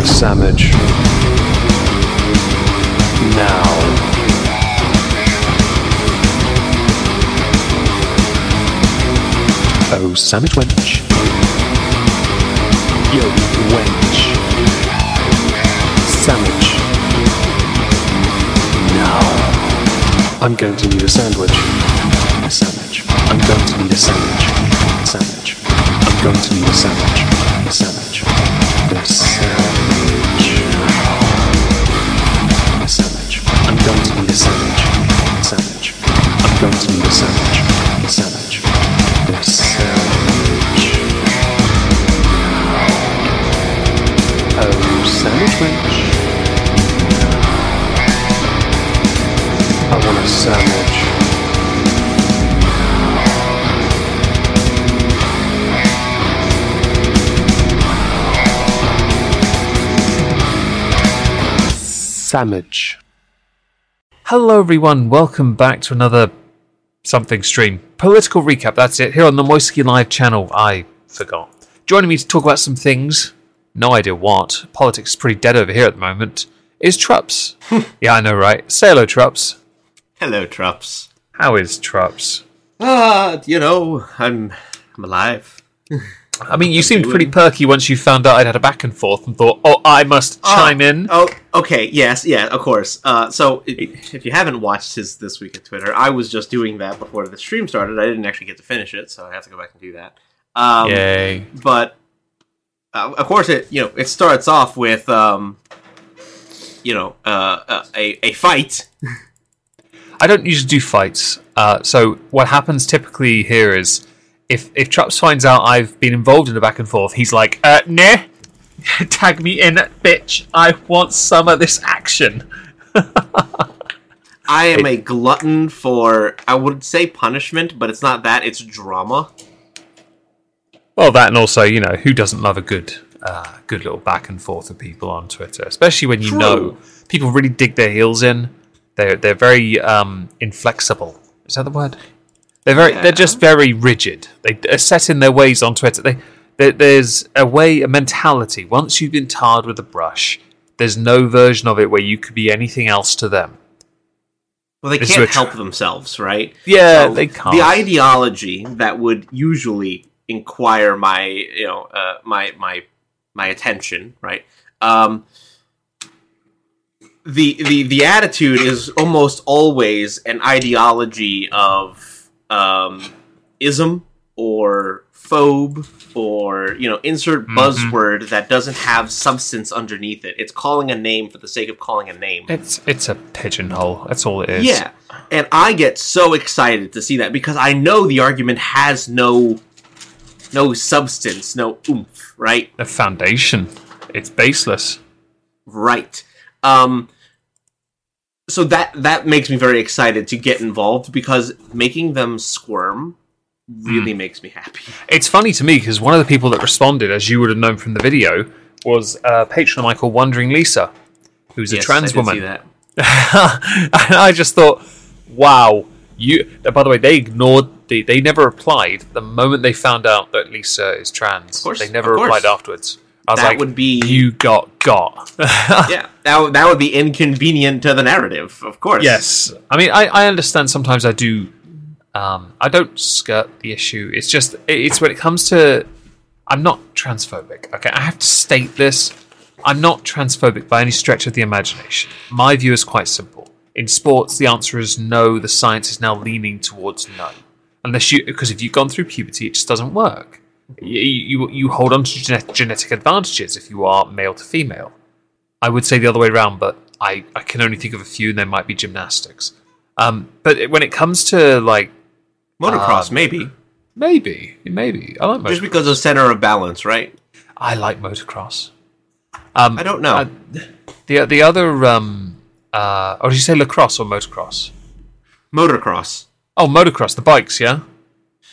a sandwich. Now. Oh, sandwich wench. Yo, wench. Sandwich. Now. I'm going to need a sandwich. A sandwich. I'm going to need a sandwich. Sandwich. I'm going to need. A sandwich. Sandwich. Hello, everyone. Welcome back to another something stream. Political recap, that's it. Here on the Moisky Live channel. I forgot. Joining me to talk about some things, no idea what, politics is pretty dead over here at the moment, is Trups. yeah, I know, right? Say hello, Trups. Hello, Trups. How is Trups? Ah, you know, I'm I'm alive. I mean, you seemed pretty perky once you found out I'd had a back and forth and thought, oh, I must chime in. Oh, okay, yes, yeah, of course. Uh, so i- if you haven't watched his this week at Twitter, I was just doing that before the stream started. I didn't actually get to finish it, so I have to go back and do that. Um, Yay. But uh, of course, it you know it starts off with um, you know uh, uh, a a fight. I don't usually do fights. Uh, so what happens typically here is if if Trups finds out I've been involved in a back and forth, he's like, uh, nah, tag me in, bitch. I want some of this action. I am a glutton for I would say punishment, but it's not that. It's drama. Well, that and also, you know, who doesn't love a good, uh, good little back and forth of people on Twitter, especially when you True. know people really dig their heels in. They're they're very um, inflexible. Is that the word? They're very Yeah. they're just very rigid. They are set in their ways on Twitter. They there, there's a way, a mentality. Once you've been tarred with a brush, there's no version of it where you could be anything else to them. Well, they This can't help themselves, right? Yeah, So they can't. The ideology that would usually inquire my, you know, uh, my my my attention, right? Um, the the the attitude is almost always an ideology of um, ism or phobe or you know insert Mm-hmm. buzzword that doesn't have substance underneath it. It's calling a name for the sake of calling a name. It's it's a pigeonhole. That's all it is. Yeah. And I get so excited to see that because I know the argument has no no substance, no oomph, right? The foundation. It's baseless. Right. Um so that that makes me very excited to get involved because making them squirm really hmm. makes me happy. It's funny to me because one of the people that responded, as you would have known from the video, was a patron of mine called Wandering Lisa, who's a Yes, trans I woman. see that. and I just thought, wow, you. By the way, they ignored. The, they never replied the moment they found out that Lisa is trans. Of course, they never replied afterwards. I was That like, would be- you got got. yeah, that, would- that would be inconvenient to the narrative, of course. Yes, I mean, I, I understand. Sometimes I do. Um, I don't skirt the issue. It's just it's when it comes to. I'm not transphobic. Okay, I have to state this. I'm not transphobic by any stretch of the imagination. My view is quite simple. In sports, the answer is no. The science is now leaning towards no, unless you because if you've gone through puberty, it just doesn't work. You you, you hold on to genet- genetic advantages if you are male to female. I would say the other way around, but I, I can only think of a few, and there might be gymnastics. Um, but when it comes to like Motocross, Um, maybe. maybe, maybe I like Just because of center of balance, right? I like motocross. Um, I don't know. uh, the the other um, uh, or did you say lacrosse or motocross? Motocross. Oh, motocross, the bikes, yeah.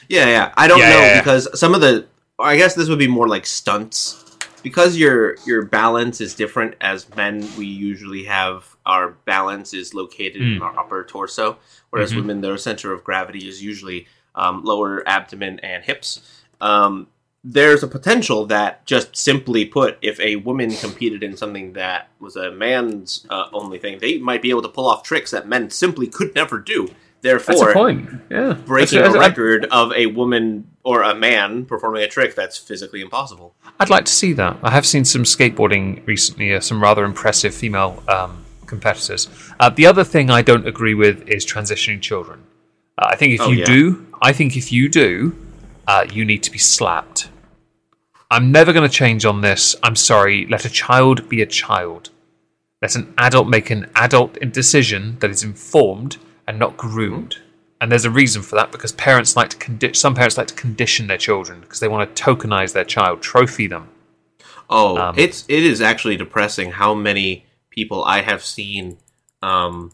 Yeah, yeah. I don't Yeah, know yeah, because some of the I guess this would be more like stunts. Because your your balance is different as men, we usually have our balance is located Hmm. in our upper torso, whereas Mm-hmm. women their center of gravity is usually um, lower abdomen and hips. Um, there's a potential that just simply put, if a woman competed in something that was a man's uh, only thing, they might be able to pull off tricks that men simply could never do. That's a Therefore, point. Yeah, breaking That's- a I- record of a woman or a man performing a trick that's physically impossible. I'd like to see that. I have seen some skateboarding recently, uh, some rather impressive female um, competitors. Uh, the other thing I don't agree with is transitioning children. Uh, I think if Oh, you yeah. do, I think if you do, uh, you need to be slapped. I'm never going to change on this. I'm sorry. Let a child be a child. Let an adult make an adult decision that is informed and not groomed. And there's a reason for that because parents like to condi- some parents like to condition their children because they want to tokenize their child, trophy them. Oh, Um, it's it is actually depressing how many people I have seen um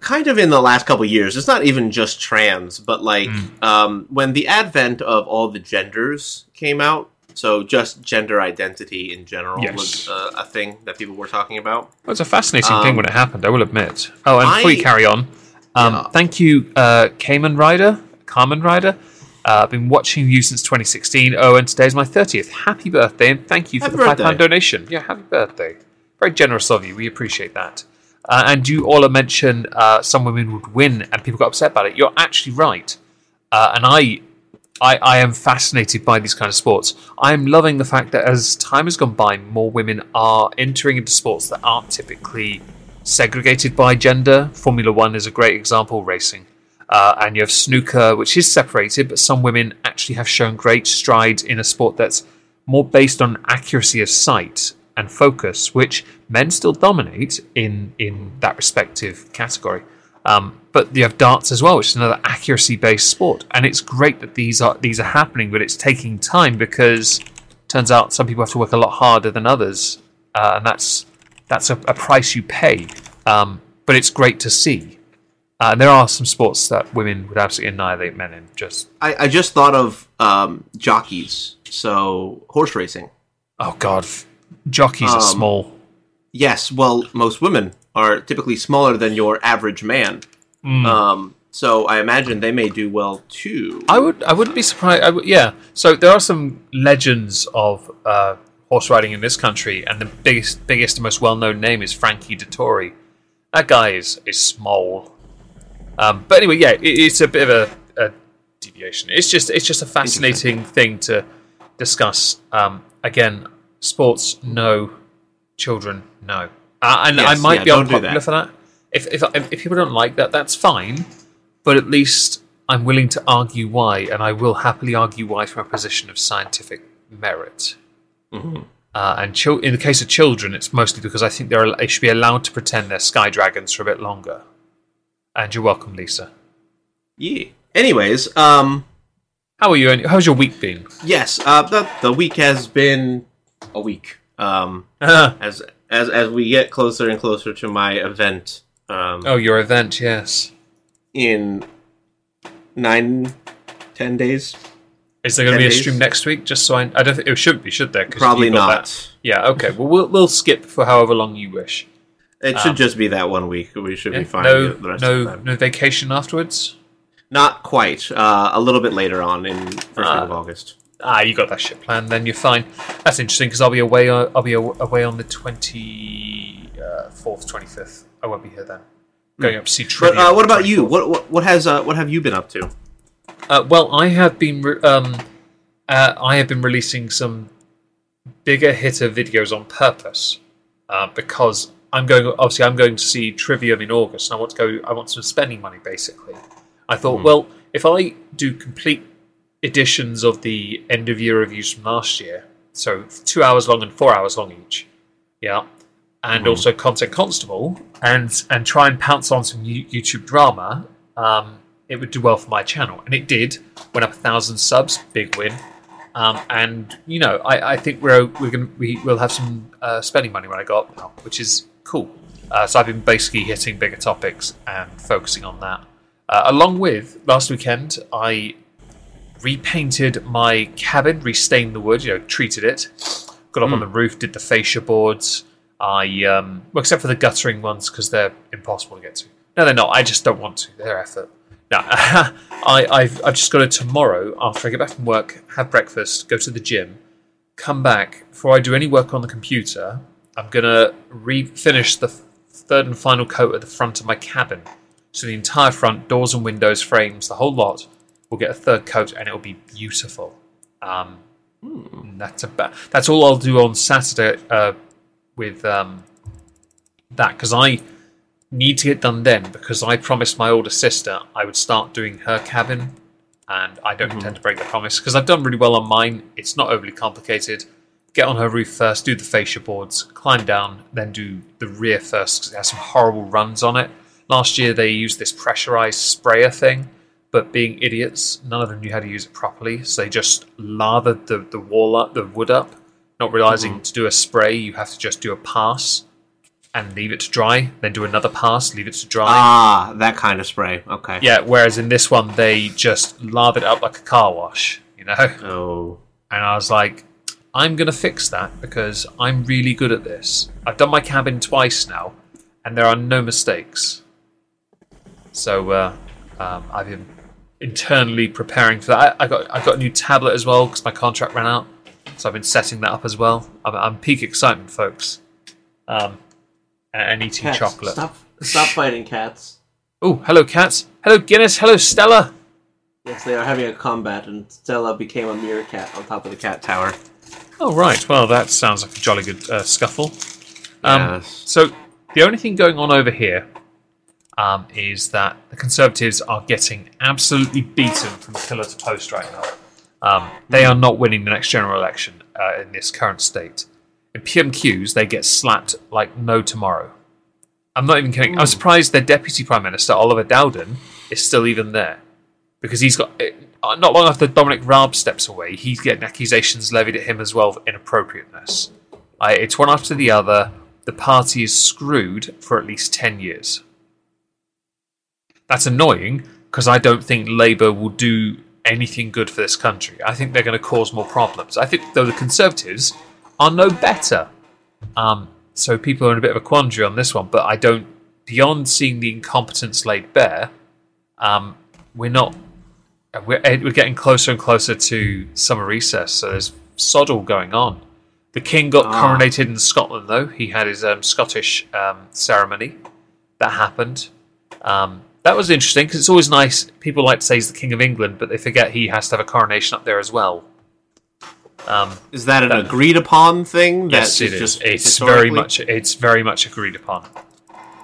kind of in the last couple years. It's not even just trans, but like Mm. um when the advent of all the genders came out, so just gender identity in general Yes. was uh, a thing that people were talking about. It was a fascinating Um, thing when it happened, I will admit. Oh, and before you carry on, um, Yeah. thank you, uh, Cayman Rider, Carmen Rider. Uh, I've been watching you since 2016. Oh, and today's my 30th. Happy birthday, and thank you for Happy the £5 donation. Yeah, happy birthday. Very generous of you. We appreciate that. Uh, and you all mentioned uh, some women would win, and people got upset about it. You're actually right. Uh, and I, I, I am fascinated by these kind of sports. I am loving the fact that as time has gone by, more women are entering into sports that aren't typically segregated by gender. Formula One is a great example, racing. Uh, and you have snooker, which is separated, but some women actually have shown great strides in a sport that's more based on accuracy of sight and focus, which men still dominate in in that respective category. Um, but you have darts as well, which is another accuracy-based sport, and it's great that these are these are happening, but it's taking time because turns out some people have to work a lot harder than others, uh, and that's that's a, a price you pay. Um, but it's great to see. Uh, and there are some sports that women would absolutely annihilate men in. Just I, I just thought of um, jockeys, so horse racing. oh god, jockeys are Um, small. Yes, well, most women are typically smaller than your average man. Hmm. Um, so I imagine they may do well too. I would I wouldn't be surprised. I would, yeah. So there are some legends of uh, horse riding in this country, and the biggest biggest and most well known name is Frankie Dettori. That guy is is small. Um, but anyway, yeah, it, it's a bit of a, a deviation. It's just it's just a fascinating thing to discuss. Um, again, sports no, children no, uh, and I might yeah, be don't do unpopular that. for that. If, if if people don't like that, that's fine. But at least I'm willing to argue why, and I will happily argue why from a position of scientific merit. Mm-hmm. Uh, and chil- in the case of children, it's mostly because I think they're, they should be allowed to pretend they're sky dragons for a bit longer. And you're welcome, Lisa. yeah. Anyways, um, How are you? How's your week been? yes, uh, the the week has been a week. Um, oh, as as as we get closer and closer to my event, um, oh, your event, yes. in nine, ten days. Is there going to be a days? stream next week? Just so I, I don't think it should be, should there? Probably not. that- Yeah, okay. Well, we'll we'll skip for however long you wish. It should just be that one week. We should Yeah, be fine. no, the rest of no, the time. no vacation afterwards. Not quite. Uh, a little bit later on in first Ah. week of August. Ah, you got that shit planned. Then you're fine. That's interesting because I'll be away. uh, I'll be away on the twenty fourth, twenty fifth. I won't be here then. Going up to see But Trivium. uh, what about you? 24th. What, what what has uh, what have you been up to? Uh, well, I have been. Re- um, uh, I have been releasing some bigger hitter videos on purpose uh, because I'm going. Obviously, I'm going to see Trivium in August, and I want to go. I want some spending money, basically. I thought, well, if I do complete editions of the end of year reviews from last year, so two hours long and four hours long each, yeah, and also Content Constable, and and try and pounce on some You- YouTube drama, um, it would do well for my channel, and it did. Went up a thousand subs, big win. Um, and you know, I, I think we're we're gonna we will have some uh, spending money when I go up now, which is cool. Uh, so I've been basically hitting bigger topics and focusing on that. Uh, along with last weekend, I repainted my cabin, restained the wood, you know, treated it. Got up on the roof, did the fascia boards. I, um, well, except for the guttering ones because they're impossible to get to. No, they're not. I just don't want to. They're effort. No, I, I've, I've just got to tomorrow after I get back from work, have breakfast, go to the gym, come back. Before I do any work on the computer, I'm gonna re finish the third and final coat at the front of my cabin. So the entire front, doors and windows, frames, the whole lot will get a third coat, and it'll be beautiful. Um, That's about. That's all I'll do on Saturday uh, with um, that because I need to get done then because I promised my older sister I would start doing her cabin, and I don't intend to break the promise because I've done really well on mine. It's not overly complicated. Get on her roof first, do the fascia boards, climb down, then do the rear first because it has some horrible runs on it. Last year they used this pressurized sprayer thing, but being idiots, none of them knew how to use it properly, so they just lathered the, the wall up, the wood up, not realizing to do a spray you have to just do a pass and leave it to dry, then do another pass, leave it to dry. Ah, that kind of spray. Okay. Yeah, whereas in this one they just lathered it up like a car wash, you know? Oh. And I was like, I'm gonna fix that because I'm really good at this. I've done my cabin twice now, and there are no mistakes. So uh, um, I've been internally preparing for that. I, I got I got a new tablet as well because my contract ran out, so I've been setting that up as well. I'm, I'm peak excitement, folks. Um, and, and eating Cats, chocolate. Stop, stop fighting cats. Oh, hello, cats. Hello, Guinness. Hello, Stella. Yes, they are having a combat, and Stella became a meerkat on top of the cat tower. Oh, right. Well, that sounds like a jolly good uh, scuffle. Um, Yes. So, the only thing going on over here um, is that the Conservatives are getting absolutely beaten from pillar to post right now. Um, they are not winning the next general election uh, in this current state. In PMQs, they get slapped like no tomorrow. I'm not even kidding. I'm surprised their Deputy Prime Minister, Oliver Dowden, is still even there. Because he's got. uh, Not long after Dominic Raab steps away, he's getting accusations levied at him as well of inappropriateness. I, it's one after the other. The party is screwed for at least 10 years. That's annoying because I don't think Labour will do anything good for this country. I think they're going to cause more problems. I think, though, the Conservatives are no better. Um, so people are in a bit of a quandary on this one, but I don't. Beyond seeing the incompetence laid bare, um, we're not. We're, eh, we're getting closer and closer to summer recess, so there's sod all going on. The king got Ah. coronated in Scotland, though. He had his um, Scottish um, ceremony. That happened. Um, that was interesting because it's always nice. People like to say he's the king of England, but they forget he has to have a coronation up there as well. Um, Is that an agreed upon thing? yes, it is. just It's very much. It's very much agreed upon.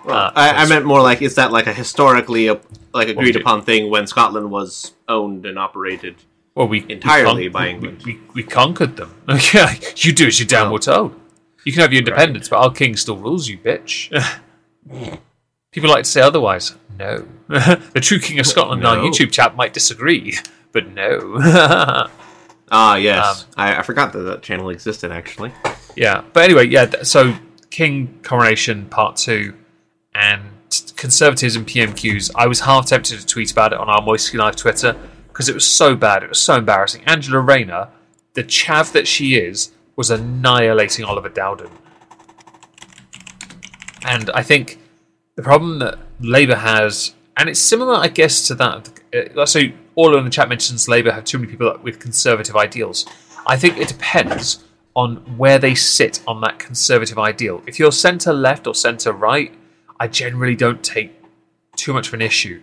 Well, uh, I, I meant more like is that like a historically a, like agreed upon thing when Scotland was owned and operated? Well, we Entirely we by England. We, we, conquered them. yeah, you do as you're damn well told. You can have your independence, but our king still rules you, bitch. People like to say otherwise. No, the true king of Scotland on No. our YouTube chat might disagree, but no. Ah, yes. Um, I, I forgot that that channel existed actually. Yeah, but anyway, yeah. th- So King coronation part two, and conservatives and PMQs. I was half tempted to tweet about it on our Moisty Live Twitter because it was so bad. It was so embarrassing. Angela Rayner, the chav that she is, was annihilating Oliver Dowden, and I think the problem that Labour has, and it's similar, I guess, to that. Uh, so all in the chat mentions Labour have too many people with conservative ideals. I think it depends on where they sit on that conservative ideal. If you're centre left or centre right, I generally don't take too much of an issue.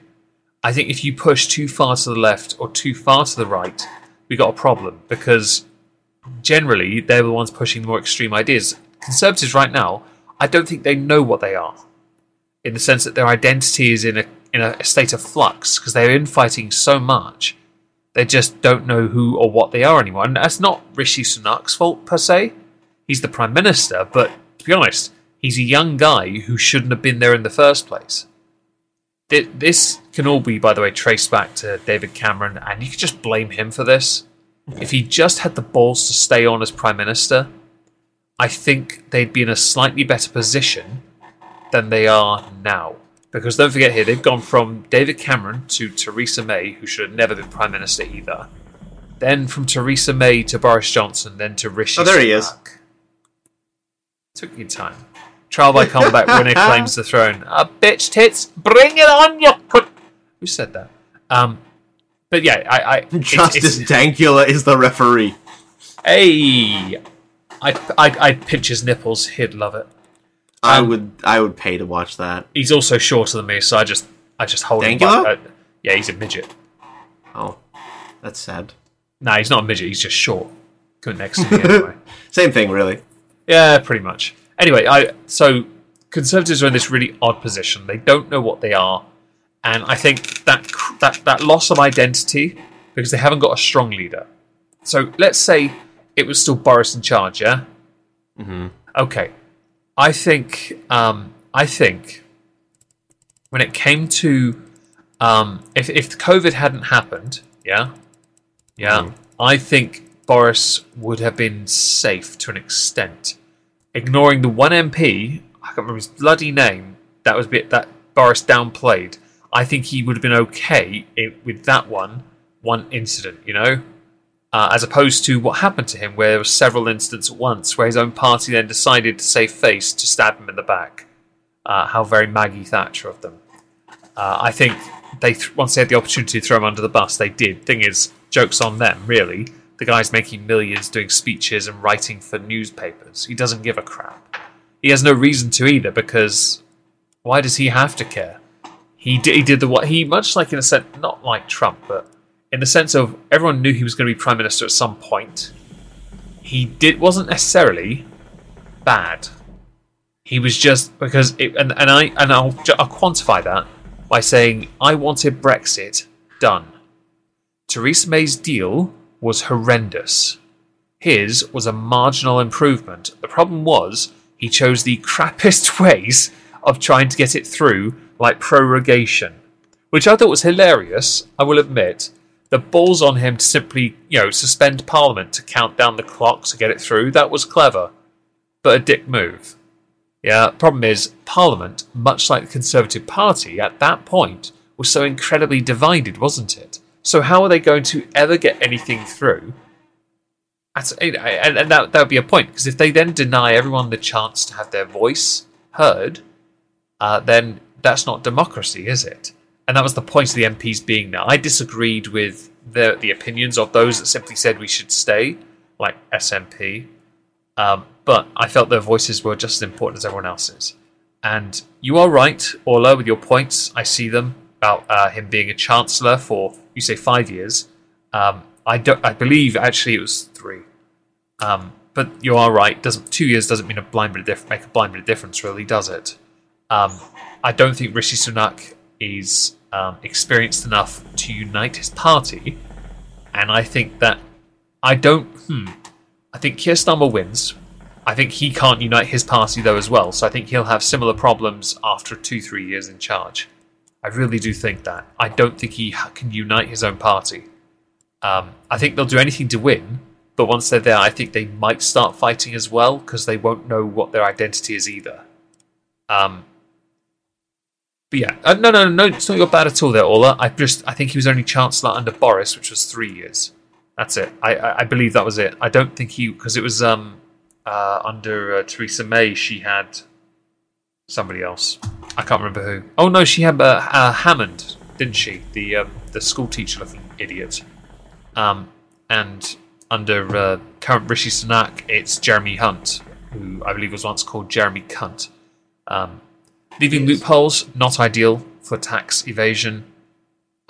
I think if you push too far to the left or too far to the right, we got a problem because generally they're the ones pushing the more extreme ideas. Conservatives right now, I don't think they know what they are in the sense that their identity is in a in a state of flux because they're infighting so much. They just don't know who or what they are anymore. And that's not Rishi Sunak's fault per se. He's the prime minister, but to be honest, he's a young guy who shouldn't have been there in the first place. This can all be, by the way, traced back to David Cameron, and you could just blame him for this. If he just had the balls to stay on as prime minister, I think they'd be in a slightly better position than they are now. Because don't forget here, they've gone from David Cameron to Theresa May, who should have never been Prime Minister either. Then from Theresa May to Boris Johnson, then to Rishi Oh, there he is. Took your time. Trial by combat winner claims the throne. A bitch tits, bring it on, you put. Who said that? Um, but yeah, I, I Justice it's- Dankula is the referee. Hey, I'd, I'd, I'd pinch his nipples. He'd love it. I Um, would I would pay to watch that. He's also shorter than me, so I just I just hold him. By- uh, yeah, he's a midget. Oh, that's sad. Nah, he's not a midget. He's just short. Couldn't next to me anyway. Same thing, really. Yeah, pretty much. Anyway, I so conservatives are in this really odd position. They don't know what they are, and I think that that that loss of identity because they haven't got a strong leader. So let's say it was still Boris in charge, yeah. hmm Okay, I think um, I think when it came to um, if if COVID hadn't happened, yeah, yeah, Mhm. I think Boris would have been safe to an extent, ignoring the one MP. I can't remember his bloody name. That was a bit that Boris downplayed. I think he would have been okay i with that one one incident. You know, uh, as opposed to what happened to him, where there were several incidents at once, where his own party then decided to save face to stab him in the back. Uh, how very Maggie Thatcher of them. Uh, I think they th- once they had the opportunity to throw him under the bus, they did. Thing is, jokes on them. Really, the guy's making millions doing speeches and writing for newspapers. He doesn't give a crap. He has no reason to either, because why does he have to care? He did, he did the what he much like in a sense, not like Trump, but in the sense of everyone knew he was going to be prime minister at some point. He did wasn't necessarily bad. He was just because it, and and I and I'll I'll quantify that by saying I wanted Brexit done. Theresa May's deal was horrendous. His was a marginal improvement. The problem was he chose the crappiest ways of trying to get it through, like prorogation, which I thought was hilarious. I will admit. The balls on him to simply, you know, suspend Parliament to count down the clock to get it through. That was clever, but a dick move. Yeah, the problem is, Parliament, much like the Conservative Party at that point, was so incredibly divided, wasn't it? So how are they going to ever get anything through? And, that would be a point because if they then deny everyone the chance to have their voice heard, uh, then that's not democracy, is it? And that was the point of the MPs being there. I disagreed with the the opinions of those that simply said we should stay, like SNP, um, but I felt their voices were just as important as everyone else's. And you are right, Orla, with your points. I see them about uh, him being a chancellor for you say five years. Um, I don't. I believe actually it was three. Um, but you are right. Doesn't two years doesn't mean a blind bit of make a blind bit of difference, really, does it? Um, I don't think Rishi Sunak is um, experienced enough to unite his party, and I think that I don't. Hmm, I think Keir Starmer wins. I think he can't unite his party though as well, so I think he'll have similar problems after two, three years in charge. I really do think that. I don't think he can unite his own party. Um, I think they'll do anything to win, but once they're there, I think they might start fighting as well because they won't know what their identity is either. Um, but yeah, uh, no, no, no, it's not your bad at all there, Ola. I just, I think he was only chancellor under Boris, which was three years. That's it. I, I, I believe that was it. I don't think he because it was um uh, under uh, Theresa May. She had somebody else. I can't remember who. Oh no, she had uh, uh, Hammond, didn't she? The um, the school teacher looking idiot. Um, and under uh, current Rishi Sunak, it's Jeremy Hunt, who I believe was once called Jeremy Cunt. Um, leaving loopholes not ideal for tax evasion.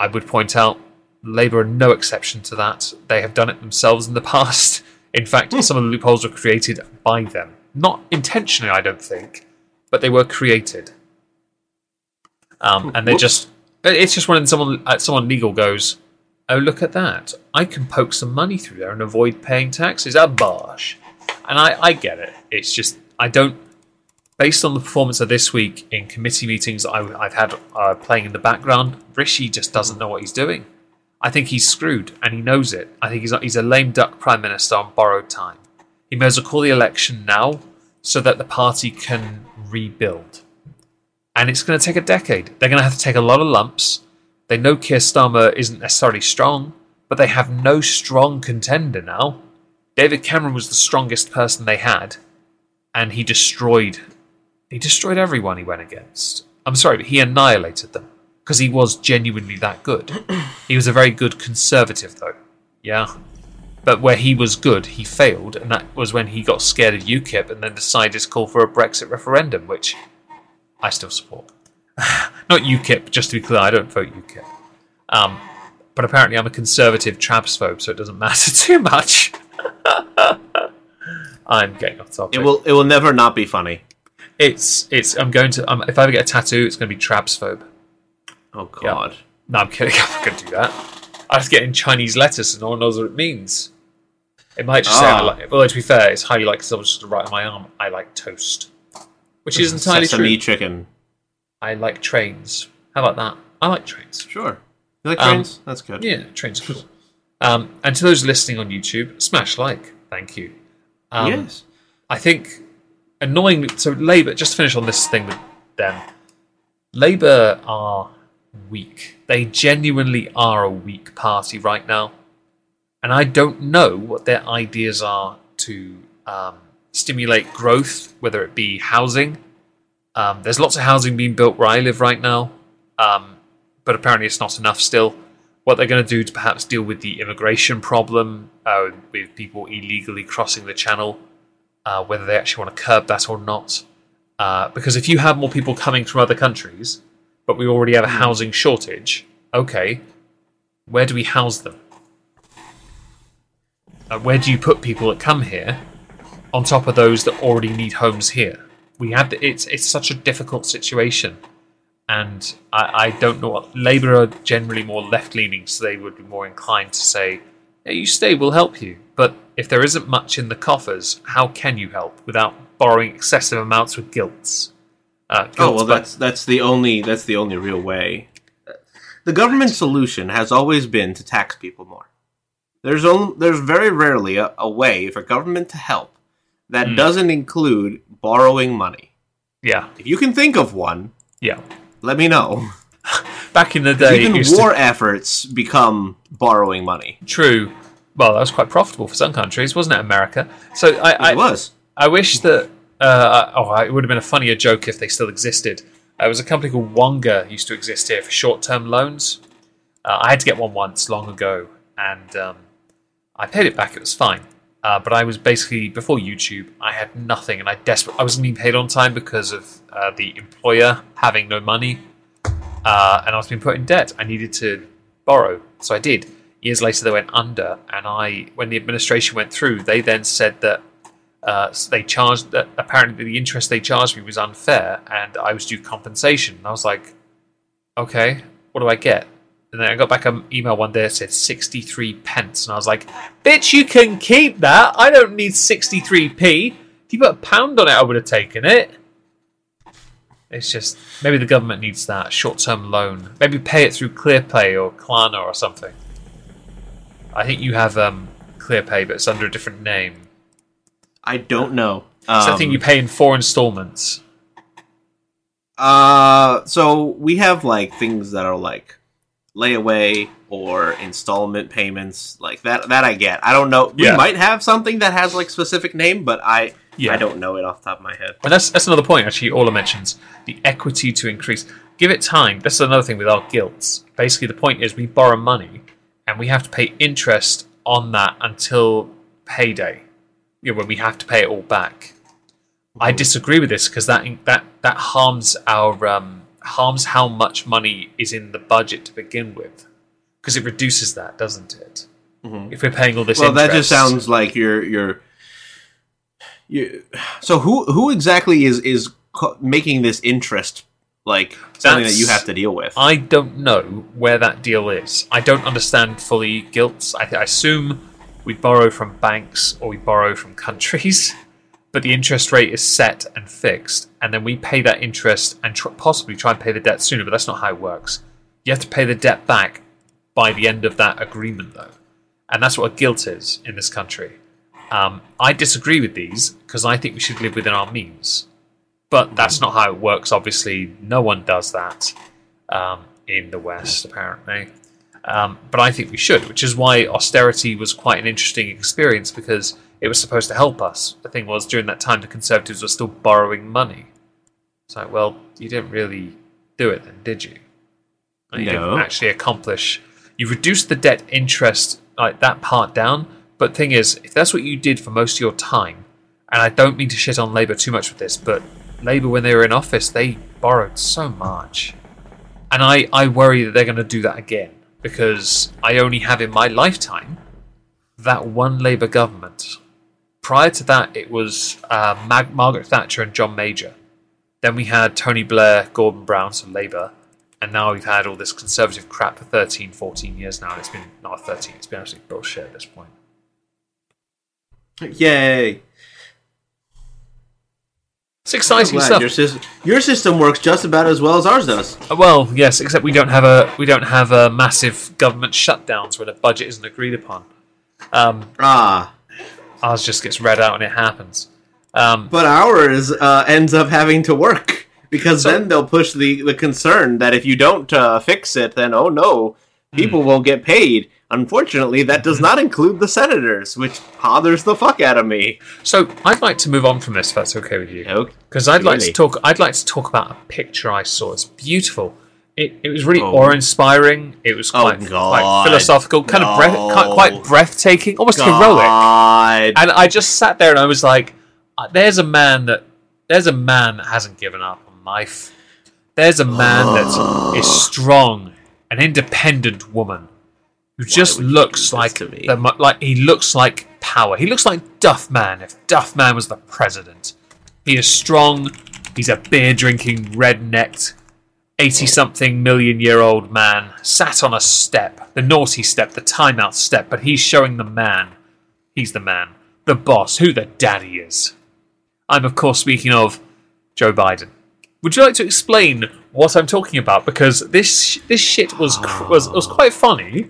I would point out Labour are no exception to that. They have done it themselves in the past. In fact, some of the loopholes were created by them. Not intentionally, I don't think, but they were created. Um, and they're just. It's just when someone uh, someone legal goes, "Oh, look at that! I can poke some money through there and avoid paying taxes." Ah, bosh. And I, I get it. It's just I don't. Based on the performance of this week in committee meetings I, I've had uh, playing in the background, Rishi just doesn't know what he's doing. I think he's screwed, and he knows it. I think he's he's a lame duck prime minister on borrowed time. He may as well call the election now, so that the party can rebuild. And it's going to take a decade. They're going to have to take a lot of lumps. They know Keir Starmer isn't necessarily strong, but they have no strong contender now. David Cameron was the strongest person they had, and he destroyed. He destroyed everyone he went against. I'm sorry, but he annihilated them. because he was genuinely that good. he was a very good conservative, though. Yeah. But where he was good, he failed, and that was when he got scared of UKIP and then decided to call for a Brexit referendum, which I still support. Not UKIP, just to be clear, I don't vote UKIP. Um, but apparently, I'm a conservative trapsphobe, so it doesn't matter too much. I'm getting off topic. It will it will never not be funny. It's it's. I'm going to. Um, if I ever get a tattoo, it's going to be trapsphobe. Oh god. No, I'm kidding. I'm not going to do that. I just get in Chinese letters, and no one knows what it means. It might just say. I Ah. like, well, to be fair, it's highly likely someone just to write on my arm. I like toast, which is entirely Sesame true. chicken. I like trains. How about that? I like trains. Sure. You like Um, trains? That's good. Yeah, trains are cool. Um, and to those listening on YouTube, smash like. Thank you. Um, yes. I think annoyingly, so Labour. Just to finish on this thing with them, Labour are weak. They genuinely are a weak party right now, and I don't know what their ideas are to um, stimulate growth, whether it be housing. Um, there's lots of housing being built where I live right now, um, but apparently it's not enough still. What they're going to do to perhaps deal with the immigration problem uh, with people illegally crossing the channel, uh, whether they actually want to curb that or not. Uh, because if you have more people coming from other countries, but we already have a housing shortage, okay, where do we house them? Uh, where do you put people that come here on top of those that already need homes here? We have to, it's it's such a difficult situation, and I, I don't know what Labour are generally more left leaning, so they would be more inclined to say, "Yeah, you stay, we'll help you." But if there isn't much in the coffers, how can you help without borrowing excessive amounts with gilts? Uh, Oh well, that's that's the only that's the only real way. The government solution has always been to tax people more. There's only, there's very rarely a, a way for government to help that Hmm. doesn't include borrowing money. yeah, If you can think of one, yeah. let me know. Back in the day, Even used to- war efforts become borrowing money. True. Well, that was quite profitable for some countries, wasn't it? America. So I, I it was. I wish that. Uh, oh, it would have been a funnier joke if they still existed. There was a company called Wonga used to exist here for short-term loans. Uh, I had to get one once long ago, and um, I paid it back. It was fine. Uh, but I was basically before YouTube. I had nothing, and I desperate. I wasn't being paid on time because of uh, the employer having no money, uh, and I was being put in debt. I needed to borrow, so I did. Years later, they went under, and I, when the administration went through, they then said that uh, they charged that apparently the interest they charged me was unfair, and I was due compensation. And I was like, okay, what do I get? And then I got back an email one day that said 63 pence, and I was like, bitch, you can keep that. I don't need 63p. If you put a pound on it, I would have taken it. It's just maybe the government needs that short-term loan. Maybe pay it through ClearPay or Klarna or something. I think you have um, ClearPay, but it's under a different name. I don't know. It's that thing Um, you pay in four installments. Uh, so we have like things that are like layaway or installment payments, like that. That I get. I don't know. Yeah. We might have something that has like specific name, but I Yeah. I don't know it off the top of my head. And that's that's another point actually. Ola mentions the equity to increase. Give it time. That's another thing with our gilts. Basically, the point is we borrow money and we have to pay interest on that until payday. You know, when we have to pay it all back. I disagree with this because that that that harms our um, harms how much money is in the budget to begin with, because it reduces that, doesn't it? If we're paying all this, Well, that just sounds like you're you're you. So who who exactly is is co- making this interest like something that you have to deal with? I don't know where that deal is. I don't understand fully gilts. I, I assume we borrow from banks or we borrow from countries, but the interest rate is set and fixed, and then we pay that interest and tr- possibly try and pay the debt sooner. But that's not how it works. You have to pay the debt back by the end of that agreement, though, and that's what a gilt is in this country. Um, I disagree with these because I think we should live within our means. But that's not how it works. Obviously, no one does that um, in the West, apparently. Um, but I think we should, which is why austerity was quite an interesting experience because it was supposed to help us. The thing was, during that time, the Conservatives were still borrowing money. It's like, well, you didn't really do it then, did you? You No. didn't actually accomplish. You reduced the debt interest, like that part down. But thing is, if that's what you did for most of your time, and I don't mean to shit on Labour too much with this, but Labour, when they were in office, they borrowed so much. And I, I worry that they're going to do that again because I only have in my lifetime that one Labour government. Prior to that, it was uh, Mag- Margaret Thatcher and John Major. Then we had Tony Blair, Gordon Brown, so Labour. And now we've had all this conservative crap for 13, 14 years now. And it's been not 13, it's been absolute bullshit at this point. Yay! It's exciting stuff. Your, sys- your system works just about as well as ours does. Uh, Well, yes, except we don't have a we don't have a massive government shutdowns when a budget isn't agreed upon. Um, Ah, ours just gets read out and it happens. Um, but ours uh, ends up having to work because So- then they'll push the, the concern that if you don't uh, fix it, then oh no, people won't get paid. Unfortunately, that does not include the senators, which bothers the fuck out of me. so I'd like to move on from this, if that's okay with you. Okay. Because I'd like to talk. I'd like to talk about a picture I saw. It's beautiful. It, it was really Oh. awe-inspiring. It was Oh, quite, quite philosophical, kind of breath, quite, quite breathtaking, almost heroic. And I just sat there and I was like, uh, "There's a man that there's a man that hasn't given up on life. There's a man that is strong, an independent woman who just looks like to me? the, like he looks like power. He looks like Duff Man if Duff Man was the president. He is strong. He's a beer drinking, red necked, 80 something million year old man sat on a step, the naughty step, the timeout step, but he's showing the man. He's the man, the boss, who the daddy is. I'm, of course, speaking of Joe Biden. Would you like to explain what I'm talking about? Because this this shit was was was quite funny.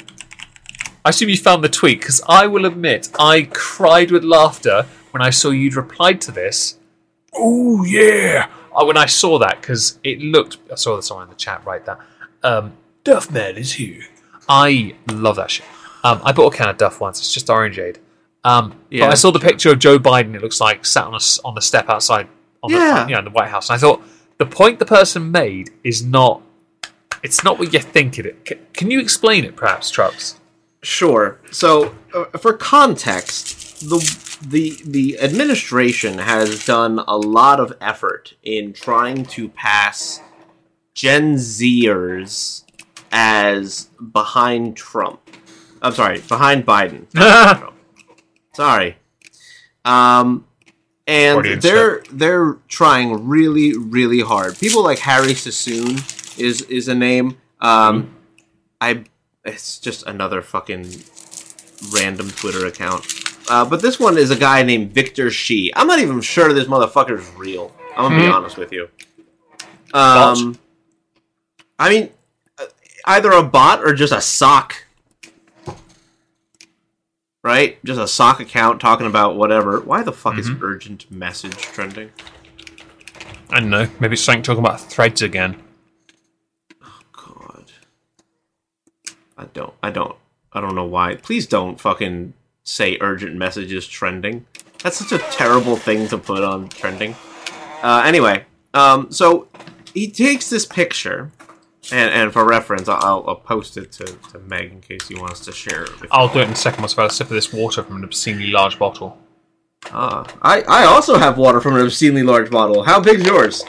I assume you found the tweet because I will admit I cried with laughter when I saw you'd replied to this. Oh yeah! Uh, when I saw that because it looked. I saw this on in the chat. Right, that um, Duff Man is here. I love that shit. Um, I bought a can of Duff once. It's just orangeade. Um, Yeah, but I saw the picture of Joe Biden. It looks like sat on a s on the step outside on Yeah. the you know, in the White House. And I thought the point the person made is not. It's not what you think it. is. C- Can you explain it, perhaps, Trups? Sure. So, uh, for context, the the the administration has done a lot of effort in trying to pass Gen Zers as behind Trump. I'm sorry, behind Biden. Trump. Sorry. Um, and they're they're trying really really hard. People like Harry Sisson is is a name. Um, I it's just another fucking random Twitter account. Uh, but this one is a guy named Victor Shi. I'm not even sure this motherfucker is real. I'm gonna be Hmm. honest with you. Um, I mean, uh, either a bot or just a sock. Right? Just a sock account talking about whatever. Why the fuck is Mm-hmm. urgent message trending? I don't know. Maybe it's something talking about threads again. God. I don't. I don't. I don't know why. Please don't fucking say urgent messages trending. That's such a terrible thing to put on trending. Uh, anyway, um, so he takes this picture, and, and for reference, I'll, I'll post it to, to Meg in case he wants to share it I'll do it in a second. Once I've had a sip of this water from an obscenely large bottle. Ah, I, I also have water from an obscenely large bottle. How big's yours?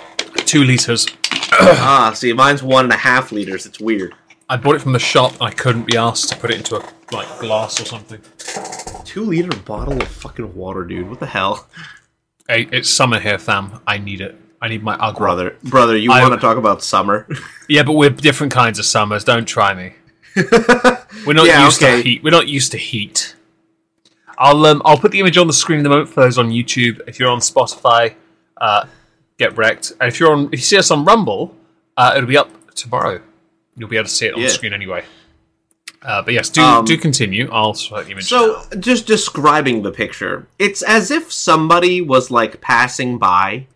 Two liters. ah, see, mine's one and a half liters. It's weird. I bought it from the shop. I couldn't be asked to put it into a like glass or something. Two liter bottle of fucking water, dude. What the hell? Hey, it's summer here, fam. I need it. I need my Ugg brother brother you I- want to talk about summer Yeah, but we're different kinds of summers. Don't try me. We're not Yeah, used okay. to heat. We're not used to heat. I'll um, I'll put the image on the screen in the moment for those on YouTube. If you're on Spotify, uh, get wrecked. And if you're on, if you see us on Rumble, uh, it'll be up tomorrow. You'll be able to see it on Yeah. the screen anyway. Uh, but yes, do Um, do continue. I'll image. so now. just describing the picture it's as if somebody was like passing by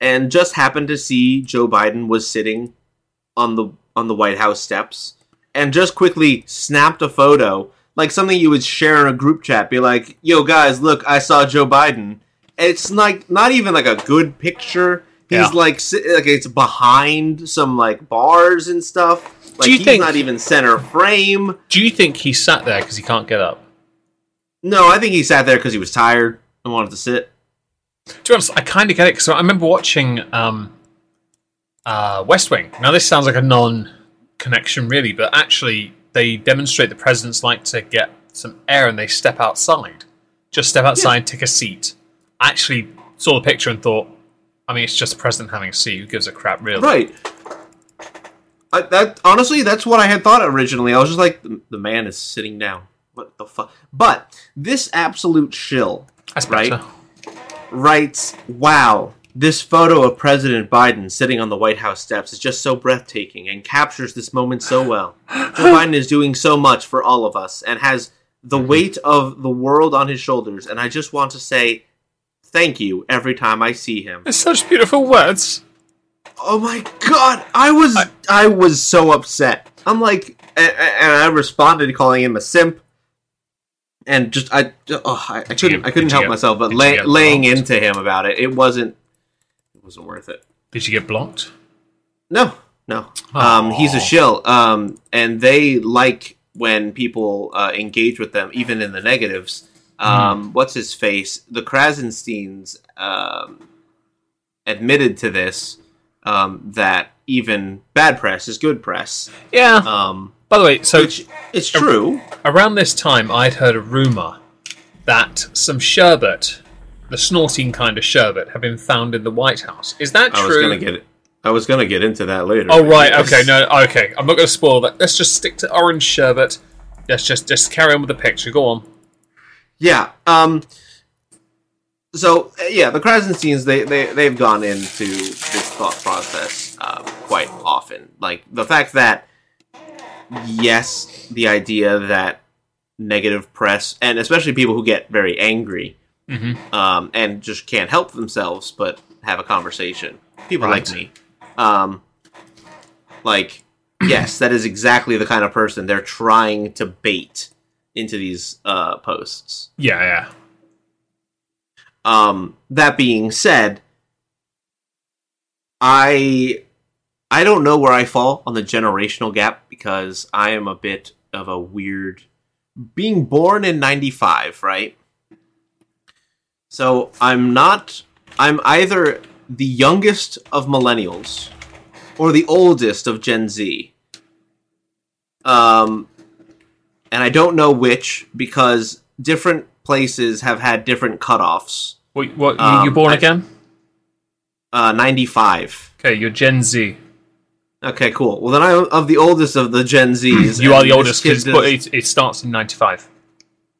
and just happened to see joe biden was sitting on the on the white house steps and just quickly snapped a photo like something you would share in a group chat be like yo guys look i saw joe biden it's like not even like a good picture he's Yeah. like like it's behind some like bars and stuff Like you he's think- not even center frame. Do you think he sat there because he can't get up? No, I think he sat there because he was tired and wanted to sit. To be honest, I kind of get it because I remember watching um, uh, West Wing. Now, this sounds like a non-connection, really, but actually, they demonstrate the presidents like to get some air and they step outside. Just step outside, take a seat. I actually saw the picture and thought, I mean, it's just the president having a seat. Who gives a crap, really? Right. I, that honestly, that's what I had thought originally. I was just like, the, the man is sitting down. What the fuck? But this absolute shill Right. better. writes, "Wow, this photo of President Biden sitting on the White House steps is just so breathtaking and captures this moment so well. Joe Biden is doing so much for all of us and has the mm-hmm. weight of the world on his shoulders. And I just want to say." Thank you every time I see him. It's such beautiful words. Oh my god, I was I, was so upset. I'm like, and, and I responded calling him a simp, and just I oh, I, I couldn't get- I couldn't help get- myself, but lay, laying blocked? into him about it, it wasn't it wasn't worth it. Did you get blocked? No, no, um, he's a shill, um, and they like when people uh, engage with them, even in the negatives. Hmm. Um, What's his face? The Krassensteins um, admitted to this um, that even bad press is good press. Yeah. Um, By the way, so which it's true. around this time, I'd heard a rumor that some sherbet, the snorting kind of sherbet, had been found in the White House. Is that I true? was gonna get it. I was gonna get into that later. Oh right, okay, no, okay. I'm not going to spoil that. Let's just stick to orange sherbet. Let's just just carry on with the picture. Go on. Yeah. Um. So uh, yeah, the Krassensteins they they they've gone into this thought process uh, quite often. Like the fact that yes, the idea that negative press and especially people who get very angry Mhm. um, and just can't help themselves but have a conversation. People Right. like me. Um, like yes, that is exactly the kind of person they're trying to bait into these uh, posts. Yeah, yeah. Um, that being said, I I don't know where I fall on the generational gap because I am a bit of a weird being born in 95, right? So I'm not I'm either the youngest of millennials or the oldest of Gen Z. Um and I don't know which because different places have had different cutoffs. What, what you, Um, you born I- again? Uh, 95. Okay, you're Gen Z. Okay, cool. Well, then I'm of the oldest of the Gen Zs. You are the oldest kid because does- it, it starts in '95.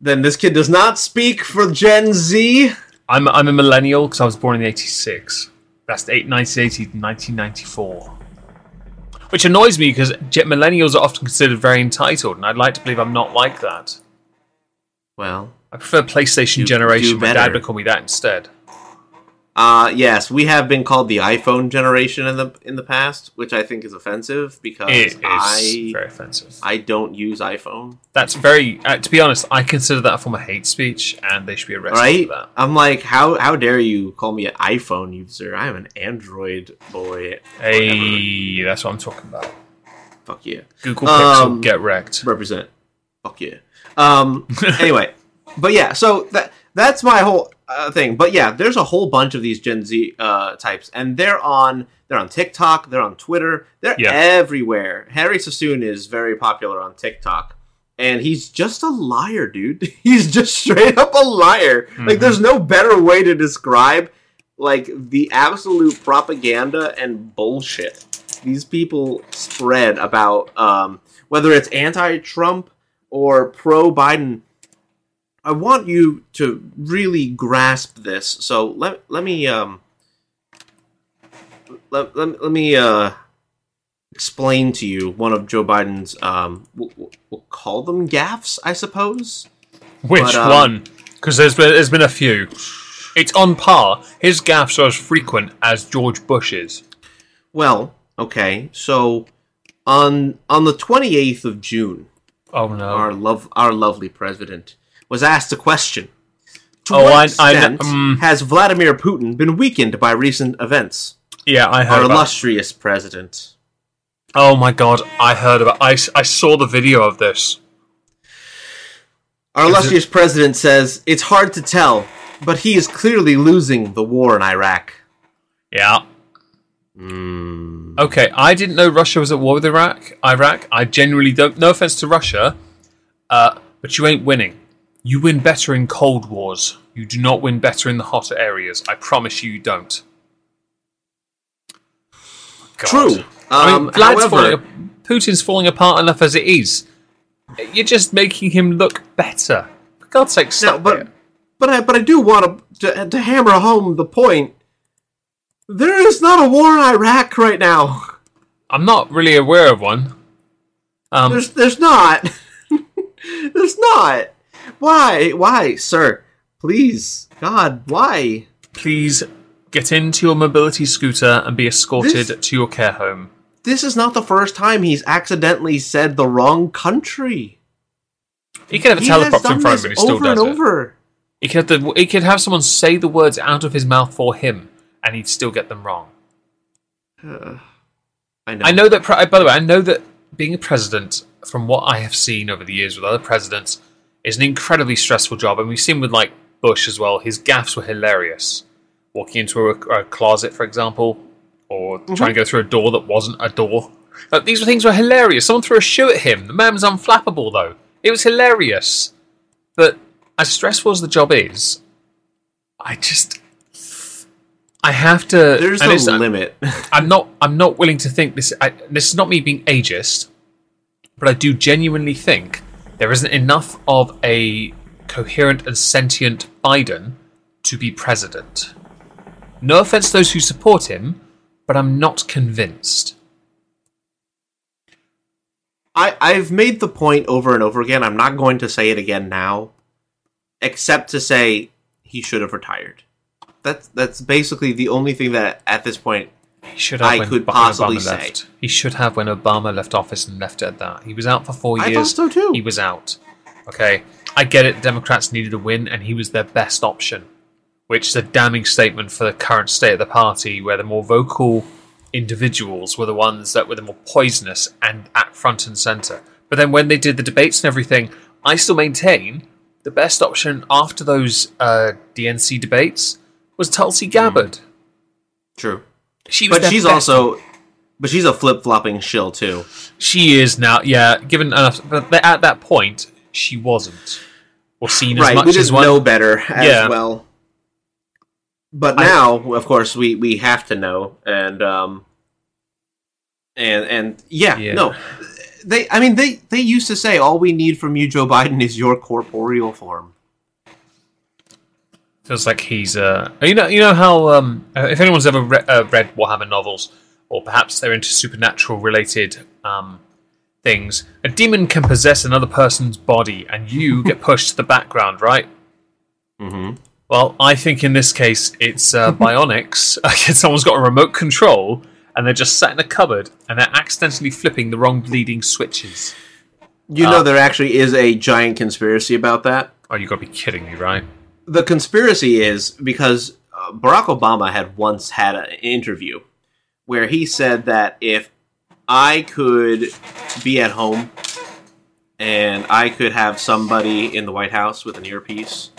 Then this kid does not speak for Gen Z. I'm I'm a millennial because I was born in '86. That's the 1980 to 1994. Which annoys me because millennials are often considered very entitled, and I'd like to believe I'm not like that. Well, I prefer PlayStation Do- generation. do My dad would call me that instead. uh, yes, we have been called the iPhone generation in the in the past, which I think is offensive because It is I very offensive. I don't use iPhone. That's very. Uh, to be honest, I consider that a form of hate speech, and they should be arrested Right? for that. I'm like, how how dare you call me an iPhone user? I am an Android boy. Hey, that's what I'm talking about. fuck yeah. Google Pixel, Um, get wrecked. represent. Fuck yeah. Um. anyway, but yeah, so that that's my whole uh, thing. But yeah, there's a whole bunch of these Gen Z uh, types, and they're on they're on TikTok, they're on Twitter, they're Yeah. everywhere. Harry Sisson is very popular on TikTok. And he's just a liar, dude. He's just straight up a liar. Like, there's no better way to describe like the absolute propaganda and bullshit these people spread about um, whether it's anti-Trump or pro-Biden. I want you to really grasp this. So let let me um let, let, let me uh explain to you one of Joe Biden's um we'll, we'll- call them gaffes, I suppose. Which but, um, one? Because there's been there's been a few. It's on par. His gaffes are as frequent as George Bush's. Well, okay. So on on the 28th of June, Oh no! our love our lovely president was asked a question. To Oh, what I- I extent um, has Vladimir Putin been weakened by recent events? yeah, I Our heard about. illustrious president. Oh my god, I heard about. I I saw the video of this. Our illustrious president says it's hard to tell, but he is clearly losing the war in Iraq. Yeah. Okay, I didn't know Russia was at war with Iraq. Iraq. I genuinely don't. No offense to Russia, uh, but you ain't winning. You win better in cold wars. You do not win better in the hotter areas. I promise you, you don't. God. True. I Um, mean, however, falling, Putin's falling apart enough as it is. You're just making him look better. For God's sake, no, stop but it. but I but I do want to, to to hammer home the point. There is not a war in Iraq right now. I'm not really aware of one. Um, There's there's not. there's not. Why? Why, sir? Please, God, why? please get into your mobility scooter and be escorted This- to your care home. This is not the first time he's accidentally said the wrong country. He could have a He teleprompter in front of him, and he still over does and it. over. He could, have the, he could have someone say the words out of his mouth for him, and he'd still get them wrong. I know. I know that. By the way, I know that being a president, from what I have seen over the years with other presidents, is an incredibly stressful job, and we've seen with like Bush as well. His gaffes were hilarious. Walking into a, a closet, for example, or mm-hmm. trying to go through a door that wasn't a door. Like, these were things were hilarious. Someone threw a shoe at him. The man was unflappable, though. It was hilarious. But as stressful as the job is, I just. I have to. There's a it's- uh, limit. I'm not. I'm not willing to think this. I, this is not me being ageist, but I do genuinely think there isn't enough of a coherent and sentient Biden to be president. No offense to those who support him, but I'm not convinced. I, I've made the point over and over again. I'm not going to say it again now, except to say he should have retired. That's that's basically the only thing that at this point He should have I when could Ba- possibly Obama say. left. He should have when Obama left office and left it at that. He was out for four I years. thought so too. He was out. Okay, I get it. Democrats needed a win, and he was their best option, which is a damning statement for the current state of the party, where the more vocal individuals were the ones that were the more poisonous and at front and center. But then when they did the debates and everything, I still maintain the best option after those uh, DNC debates was Tulsi Gabbard. true, She was but she's best also but she's a flip flopping shill too. She is now, yeah. Given enough, but at that point, she wasn't, or seen as Right, much we as one. know better as Yeah. well. But I- now, of course, we we have to know, and um, and and yeah, Yeah. no, they. I mean, they they used to say all we need from you, Joe Biden, is your corporeal form. Feels like he's, uh, you know, you know how um, uh, if anyone's ever re- uh, read Warhammer novels, or perhaps they're into supernatural related um, things, a demon can possess another person's body, and you get pushed to the background, right? Mm-hmm. Well, I think in this case it's uh, bionics. Someone's got a remote control, and they're just sat in a cupboard, and they're accidentally flipping the wrong bleeding switches. You Uh, know, there actually is a giant conspiracy about that. Oh, you got to be kidding me, right? The conspiracy is because uh, Barack Obama had once had an interview where he said that if I could be at home and I could have somebody in the White House with an earpiece,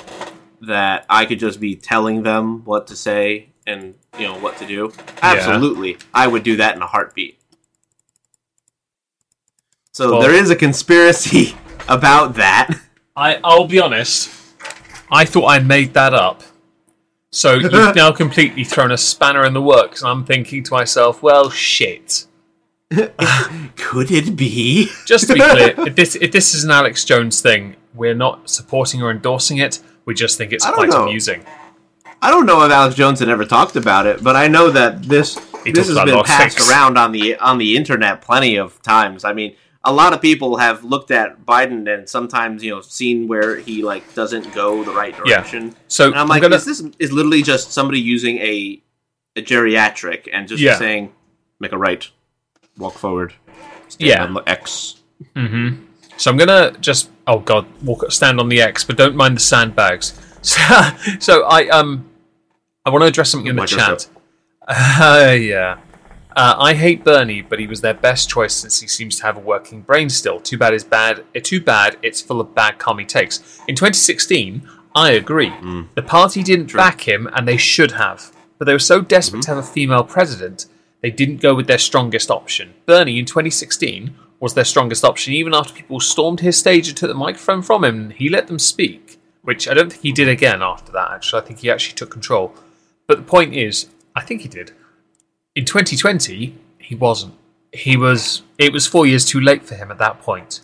that I could just be telling them what to say and you know what to do. Absolutely, I would do that in a heartbeat. So Well- there is a conspiracy about that. I I'll be honest. I thought I made that up. So you've now completely thrown a spanner in the works, and I'm thinking to myself, well, shit. Could it be? Just to be clear, if this if this is an Alex Jones thing, we're not supporting or endorsing it. We just think it's I don't quite know. amusing. I don't know if Alex Jones had ever talked about it, but I know that this He this talks has about been passed things. around on the on the internet plenty of times. I mean, a lot of people have looked at Biden and sometimes you know seen where he like doesn't go the right direction. Yeah. So And I'm like, gonna, is this is literally just somebody using a a geriatric and just Yeah. saying, make a right, walk forward, stand Yeah. on the X. hmm So I'm gonna just oh god walk stand on the X, but don't mind the sandbags. So, so I um I want to address something in the Microsoft. chat. Uh, yeah. Uh, I hate Bernie, but he was their best choice since he seems to have a working brain still. Too bad is bad. uh, Too bad it's full of bad calm he takes. In 2016, I agree. The party didn't back him, and they should have. But they were so desperate to have a female president, they didn't go with their strongest option. Bernie in 2016 was their strongest option, even after people stormed his stage and took the microphone from him. He let them speak, which I don't think he did again after that. Actually, I think he actually took control. But the point is, I think he did. In 2020, he wasn't. He was. It was four years too late for him at that point.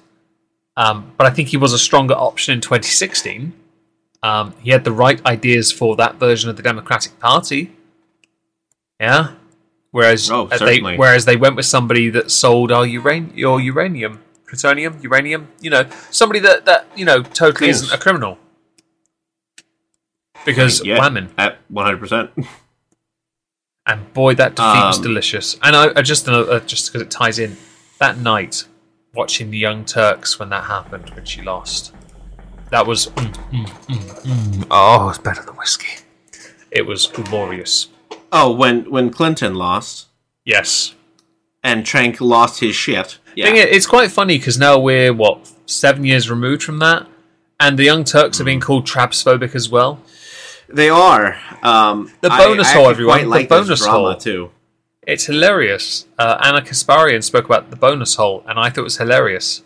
Um, but I think he was a stronger option in 2016. Um, he had the right ideas for that version of the Democratic Party. Yeah. Whereas Oh, they whereas they went with somebody that sold our uran- your uranium, plutonium, uranium. You know, somebody that that you know totally isn't a criminal. Because Yeah, women. at one hundred percent. And boy, that defeat was Um, delicious. And I, I just uh, just because it ties in that night, watching the Young Turks when that happened when she lost, that was mm, mm, mm, mm. oh, it's better than whiskey. It was glorious. Oh, when when Clinton lost Yes, and Trank lost his shit. Yeah. Thing is, it's quite funny because now we're what seven years removed from that, and the Young Turks are being called trapsphobic as well. They are. Um, The bonus I hole, actually everyone, Quite the bonus hole. too. It's hilarious. Uh, Ana Kasparian spoke about the bonus hole, and I thought it was hilarious.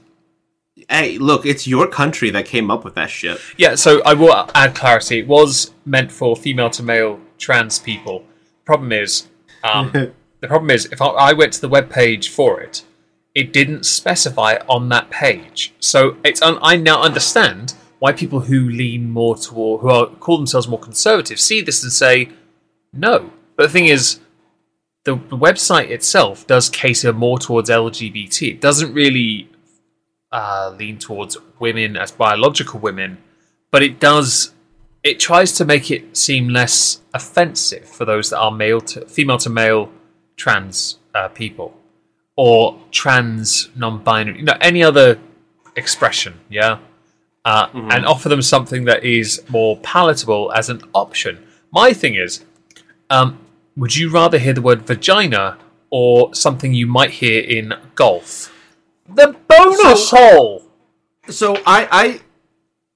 Hey, look, it's your country that came up with that shit. Yeah, so I will add clarity. It was meant for female to male trans people. Problem is, um, the problem is, if I, I went to the web page for it, it didn't specify on that page. So it's un, I now understand why people who lean more toward who are call themselves more conservative see this and say no. But the thing is, the, the website itself does cater more towards LGBT. It doesn't really uh, lean towards women as biological women, but it does. It tries to make it seem less offensive for those that are male to female to male trans uh, people or trans non-binary, you know, any other expression, yeah, uh, and offer them something that is more palatable as an option. My thing is, um, would you rather hear the word vagina or something you might hear in golf? The bonus hole. So I, I,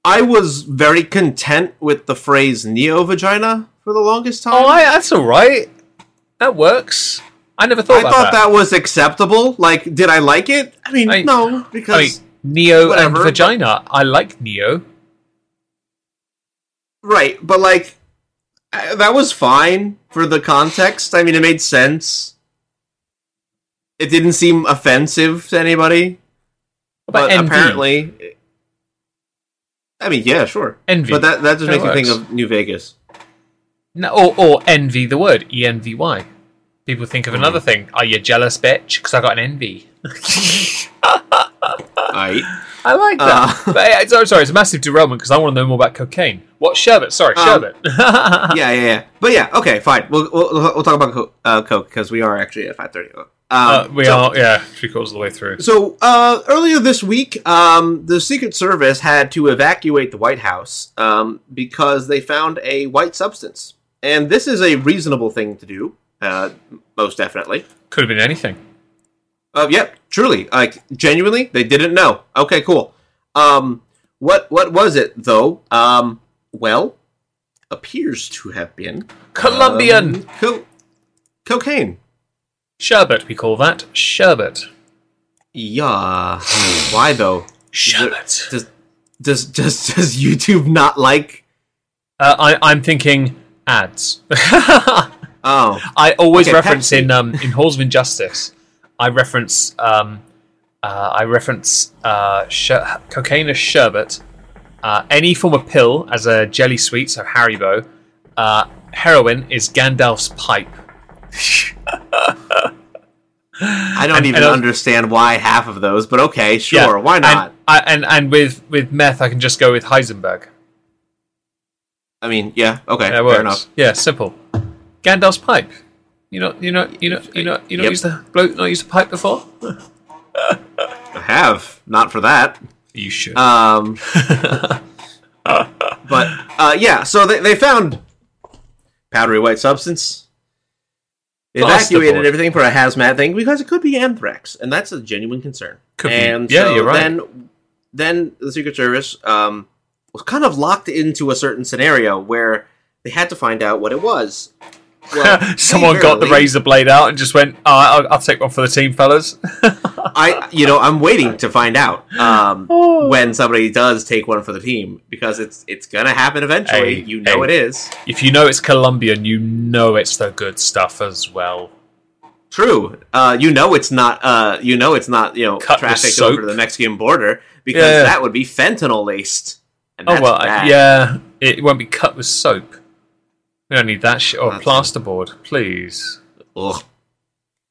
I was very content with the phrase neo vagina for the longest time. Oh, I, that's all right. That works. I never thought I thought that. was acceptable. Like, did I like it? I mean, I- no, because I mean, Neo whatever, and but- vagina. I like Neo. right, but like, uh, that was fine for the context. I mean, it made sense. It didn't seem offensive to anybody, but envy? apparently, I mean, yeah, sure. Envy. But that that just makes me think of New Vegas. No, or, or envy the word E N V Y. People think of another thing. Are you jealous, bitch? Because I got an envy. I I like that. Uh. but uh, sorry, sorry, it's a massive derailment because I want to know more about cocaine. What sherbet? Sorry, Um, sherbet. yeah, yeah, yeah. But yeah, okay, fine. We'll we'll, we'll talk about co- uh, Coke because we are actually at five thirty. Um, uh, we so- are, yeah, three quarters of the way through. So uh, earlier this week, um, the Secret Service had to evacuate the White House um, because they found a white substance, and this is a reasonable thing to do, uh, most definitely. Could have been anything. Uh, yep, truly, like genuinely, they didn't know. Okay, cool. Um, what what was it though? Um, well, appears to have been Colombian um, co- cocaine. sherbet. We call that sherbet. Yeah. Why though? Sherbet. Does does does does YouTube not like? Uh, I, I'm thinking ads. Oh, I always Okay, reference Pepsi. in um, in Halls of Injustice. I reference um, uh, I reference uh, sh- cocaine as sherbet, uh, any form of pill as a jelly sweet, so Haribo. Uh, heroin is Gandalf's pipe. I don't And- even and understand why half of those, but okay, sure, Yeah, why not? And, I, and and with with meth, I can just go with Heisenberg. I mean, yeah, okay, fair works. enough. Yeah, simple. Gandalf's pipe. You know, you know, you know, you know, you know, Yep. use the bloke not used the pipe before. I have not for that. You should. Um, but uh, yeah, so they they found powdery white substance. evacuated everything for a hazmat thing because it could be anthrax, and that's a genuine concern. Could be. and Yeah, so you're right. Then, then the Secret Service um, was kind of locked into a certain scenario where they had to find out what it was. Well, Someone got the razor blade out and just went, oh, I'll, I'll take one for the team, fellas. I, you know, I'm waiting to find out um, when somebody does take one for the team because it's it's gonna happen eventually. Hey, you know hey. it is if you know it's Colombian, you know it's the good stuff as well. true. Uh, you know it's not. Uh, you know it's not. You know, Cut soap. over to the Mexican border because Yeah. that would be fentanyl laced. Oh well, bad. yeah, it won't be cut with soap. We don't need that shit or That's- plasterboard, please. Ugh.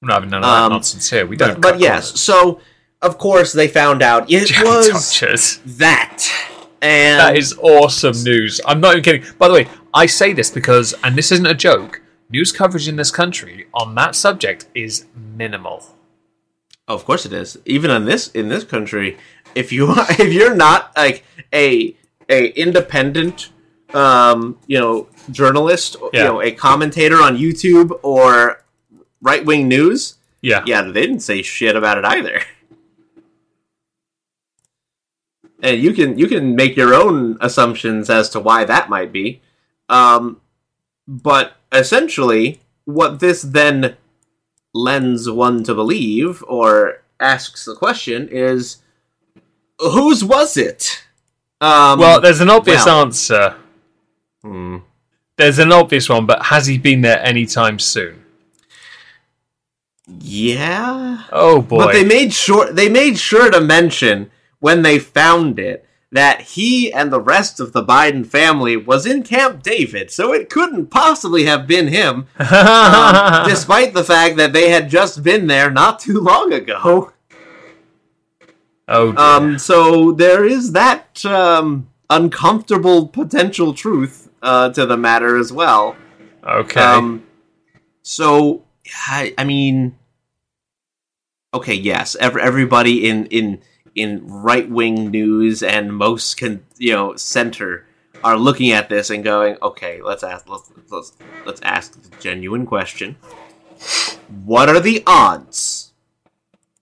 We're not having none of that Um, nonsense here. We don't. But, but yes, so of course they found out it was that, and That is awesome news. I'm not even kidding. By the way, I say this because, and this isn't a joke, news coverage in this country on that subject is minimal. Oh, of course it is. Even in this in this country, if you if you're not like a a independent um, you know, journalist, Yeah. you know, a commentator on YouTube or right wing news, Yeah. yeah, they didn't say shit about it either. And you can you can make your own assumptions as to why that might be. Um, but essentially, what this then lends one to believe or asks the question is whose was it? Um, Well, there's an obvious well. answer. Hmm. There's an obvious one, but has he been there anytime soon? yeah. Oh boy. But they made sure they made sure to mention when they found it that he and the rest of the Biden family was in Camp David, so it couldn't possibly have been him, um, despite the fact that they had just been there not too long ago. oh dear. Um, so there is that um, uncomfortable potential truth uh, to the matter as well. okay. Um, so I, I mean, okay, yes, ev- everybody in in in right wing news and most con- you know center are looking at this and going, okay, let's ask let's let's let's ask the genuine question: What are the odds?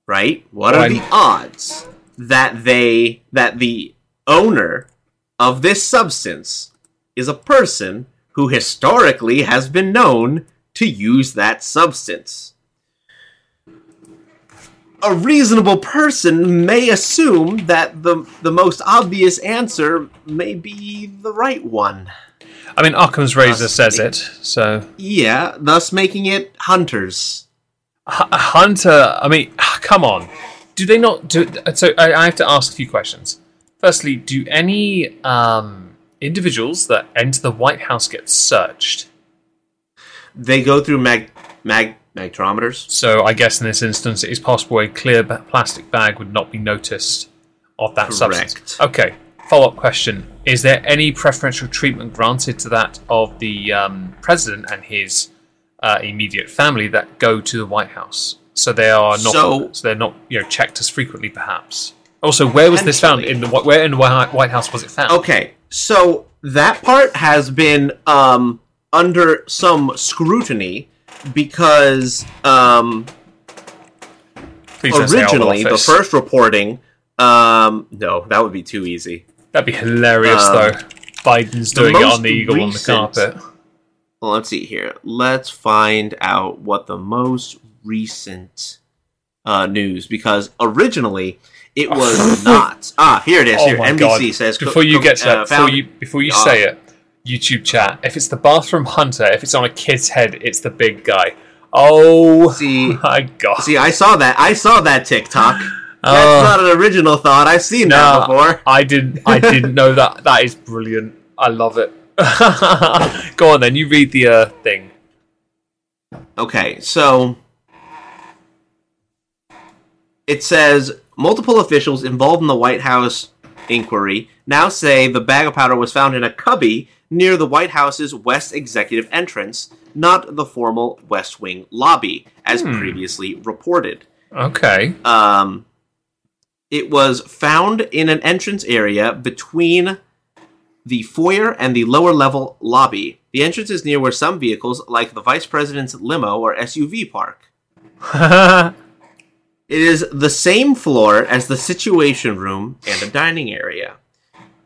Right? What are the odds that they that the owner of this substance is a person who historically has been known to use that substance. A reasonable person may assume that the the most obvious answer may be the right one. I mean, Occam's razor Must says it. So Yeah, thus making it hunters. H- Hunter. I mean, come on. Do they not do? So I, I have to ask a few questions. Firstly, do any um, individuals that enter the White House get searched? They go through mag mag magtrometers. So I guess in this instance, it is possible a clear plastic bag would not be noticed of that substance. Correct. Okay. Follow up question: Is there any preferential treatment granted to that of the um, president and his uh, immediate family that go to the White House? So they are not. So- So, they're not, you know, checked as frequently, perhaps. Also, where was this found? In the where in the White House was it found? Okay, so that part has been um, under some scrutiny because um, Please don't say Oval originally the first reporting. Um, no, that would be too easy. That'd be hilarious, Um, though. Biden's doing it on the eagle on the carpet. Well, let's see here. Let's find out what the most recent uh, news because originally it was not. Ah, here it is. Oh here, NBC God. says before you get to uh, before you before you uh, say it, YouTube chat. If it's the bathroom hunter, if it's on a kid's head, it's the big guy. Oh See- my god! See, I saw that. I saw that TikTok. That's Oh. not an original thought. I've seen that No, before. I didn't. I didn't know that. That is brilliant. I love it. Go on then. You read the uh, thing. Okay, so it says multiple officials involved in the White House inquiry now say the bag of powder was found in a cubby near the White House's West Executive entrance, not the formal West Wing lobby, as previously reported. Okay. Um, it was found in an entrance area between the foyer and the lower level lobby. The entrance is near where some vehicles, like the vice president's limo or SUV, park. It is the same floor as the situation room and the dining area.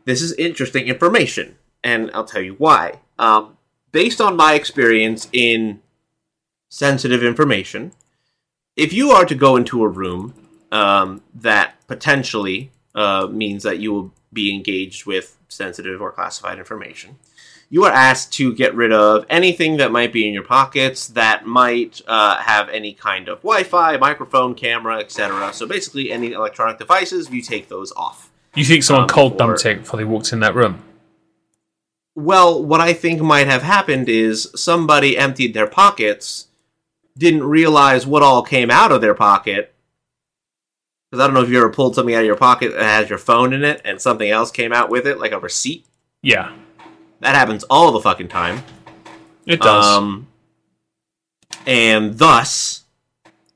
This is interesting information, and I'll tell you why. Um, based on my experience in sensitive information, if you are to go into a room um, that potentially uh, means that you will be engaged with sensitive or classified information, you are asked to get rid of anything that might be in your pockets that might uh, have any kind of Wi-Fi, microphone, camera, etc. So basically, any electronic devices, you take those off. You think someone Um, cold dumped it before they walked in that room? Well, what I think might have happened is somebody emptied their pockets, didn't realize what all came out of their pocket. Because I don't know if you ever pulled something out of your pocket that has your phone in it and something else came out with it, like a receipt. Yeah, That happens all the fucking time. it does. Um, and thus,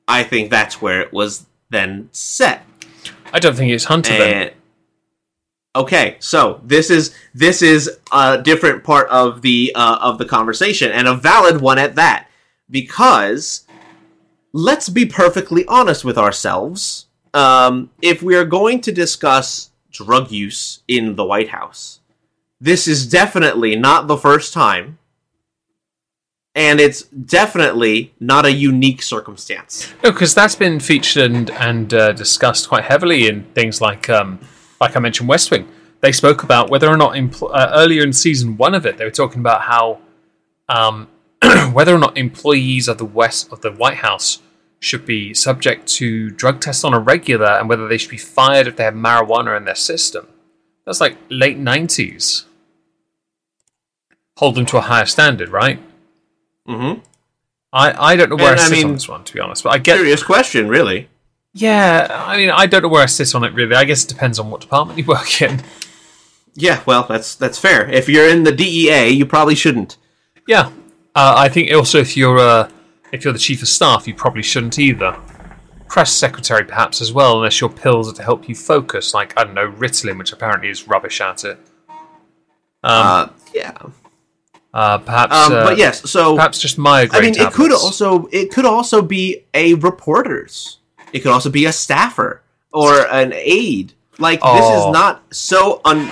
I think that's where it was then set. I don't think it's Hunter then. Okay, so this is this is a different part of the uh, of the conversation, and a valid one at that, because let's be perfectly honest with ourselves. Um, if we are going to discuss drug use in the White House, this is definitely not the first time. And it's definitely not a unique circumstance. No, because that's been featured and, and uh, discussed quite heavily in things like, um, like I mentioned, West Wing. They spoke about whether or not empl- uh, earlier in season one of it, they were talking about how um, whether or not employees of the West of the White House should be subject to drug tests on a regular, and whether they should be fired if they have marijuana in their system. That's like late nineties. Hold them to a higher standard, right? Mm-hmm. I, I don't know where And, I I sit on this one, to be honest, but I get Curious question, really. yeah, I mean, I don't know where I sit on it really. I guess it depends on what department you work in. Yeah, well, that's that's fair. If you're in the DEA, you probably shouldn't. Yeah, uh, I think also if you're uh, if you're the chief of staff, you probably shouldn't either. Press secretary, perhaps as well, unless your pills are to help you focus, like I don't know, Ritalin, which apparently is rubbish at it. Um, uh, yeah. Uh, perhaps, Um, uh, but yes, so perhaps just migraine. I mean, it could also it could also be a reporter's. It could also be a staffer or an aide. Like this Oh. is not so un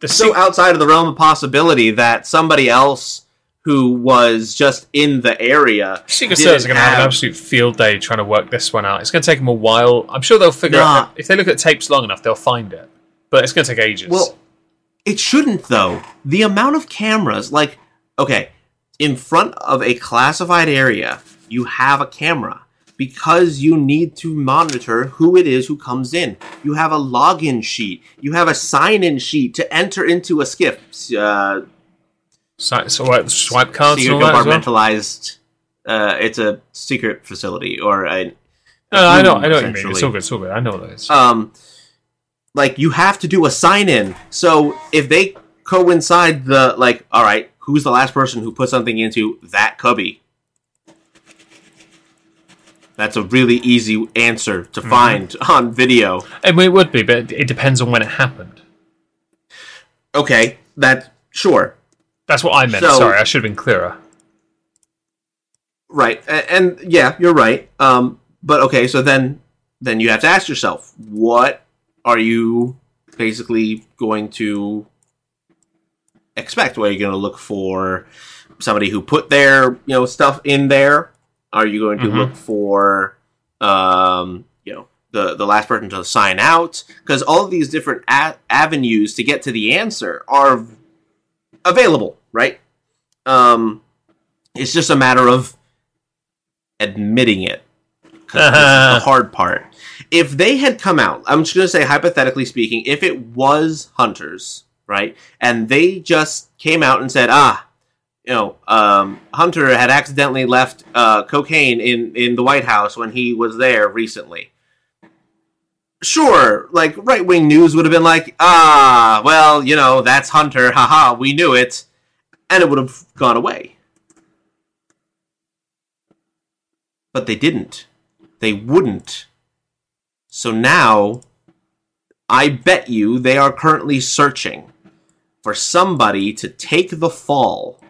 the so sec- outside of the realm of possibility that somebody else who was just in the area Secret didn't Service are going to have an absolute field day trying to work this one out. It's going to take them a while. I'm sure they'll figure Nah. out if they look at tapes long enough, they'll find it. But it's going to take ages. Well, it shouldn't though. The amount of cameras, like, okay, in front of a classified area, you have a camera because you need to monitor who it is who comes in. You have a login sheet. You have a sign-in sheet to enter into a SCIF. Uh, so, so what, swipe cards and secret all that as well? compartmentalized. Uh, it's a secret facility or a. No, I know, I know what you mean. It's all good. It's all good. I know what it is. um like you have to do a sign in so if they coincide the like all right who's the last person who put something into that cubby that's a really easy answer Mm-hmm. to find on video it would be, but it, depends on when it happened. okay that sure That's what I meant. So- Sorry, I should have been clearer. right A- and, yeah you're right um but okay so then then you have to ask yourself what are you basically going to expect what are you going to look for somebody who put their you know stuff in there. Are you going to Mhm. look for um you know the the last person to sign out? Because all of these different a- avenues to get to the answer are available right? Um it's just a matter of admitting it the hard part. If they had come out i'm just going to say hypothetically speaking if it was hunters right? And they just came out and said ah you know um, hunter had accidentally left uh, cocaine in in the white house when he was there recently. Sure like right wing news would have been like ah well you know that's hunter haha we knew it and it would have gone away. But they didn't. They wouldn't. So now, I bet you they are currently searching. For somebody to take the fall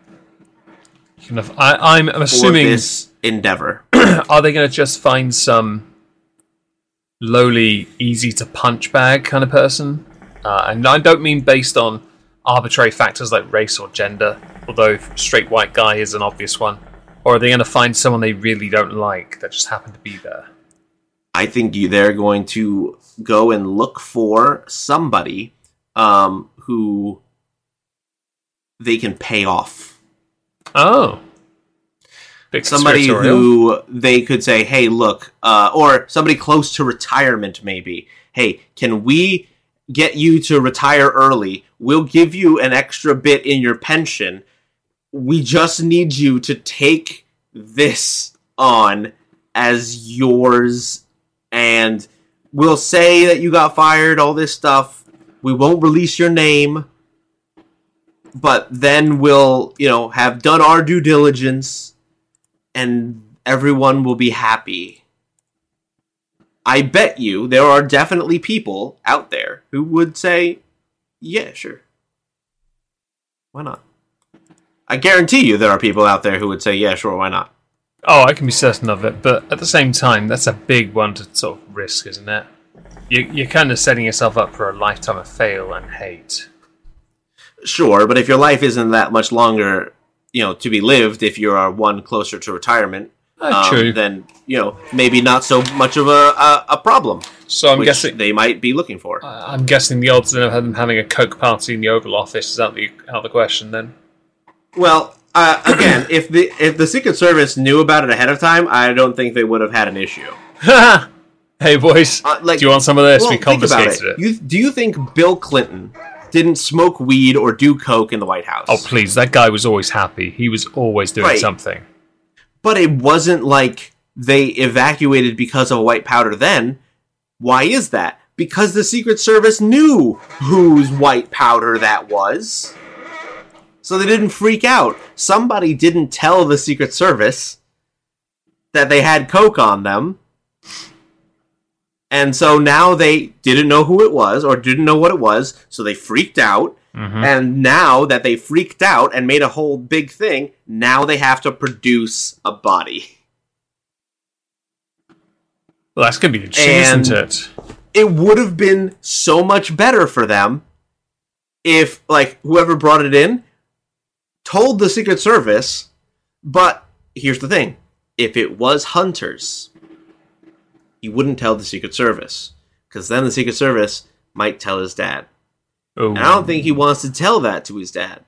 of, I, I'm for assuming. this endeavor. Are they going to just find some lowly, easy to punch bag kind of person? Uh, and I don't mean based on arbitrary factors like race or gender, although straight white guy is an obvious one. Or are they going to find someone they really don't like that just happened to be there? I think they're going to go and look for somebody um, who they can pay off. Oh. Big Somebody who they could say, "Hey, look," uh, or somebody close to retirement, maybe. Hey, can we get you to retire early? We'll give you an extra bit in your pension. We just need you to take this on as yours, and we'll say that you got fired. All this stuff. We won't release your name but then we'll you know have done our due diligence and everyone will be happy i bet you there are definitely people out there who would say yeah sure why not i guarantee you there are people out there who would say yeah sure why not Oh, I can be certain of it, but at the same time, that's a big one to sort of risk, isn't it? You, you're kind of setting yourself up for a lifetime of fail and hate. Sure but if your life isn't that much longer you know to be lived if you are one closer to retirement Ah, um, true. then you know maybe not so much of a a, a problem So I'm guessing they might be looking for. I'm guessing the odds of them having a coke party in the Oval Office is out the out of the question then. Well, uh, again, if the if the Secret Service knew about it ahead of time, I don't think they would have had an issue. hey boys, Uh, like, do you want some of this? well, we confiscated it. it. You, do you think Bill Clinton didn't smoke weed or do coke in the White House? Oh please, that guy was always happy. He was always doing Right. something. but it wasn't like they evacuated because of white powder. Then, why is that? Because the Secret Service knew whose white powder that was. So they didn't freak out. Somebody didn't tell the Secret Service that they had coke on them. And so now they didn't know who it was or didn't know what it was, so they freaked out. Mm-hmm. And now that they freaked out and made a whole big thing, now they have to produce a body. Well, that's gonna be interesting, And- isn't it? It would have been so much better for them if, like, whoever brought it in told the Secret Service, but here's the thing if it was Hunters, he wouldn't tell the Secret Service, because then the Secret Service might tell his dad. Oh, And I don't think he wants to tell that to his dad.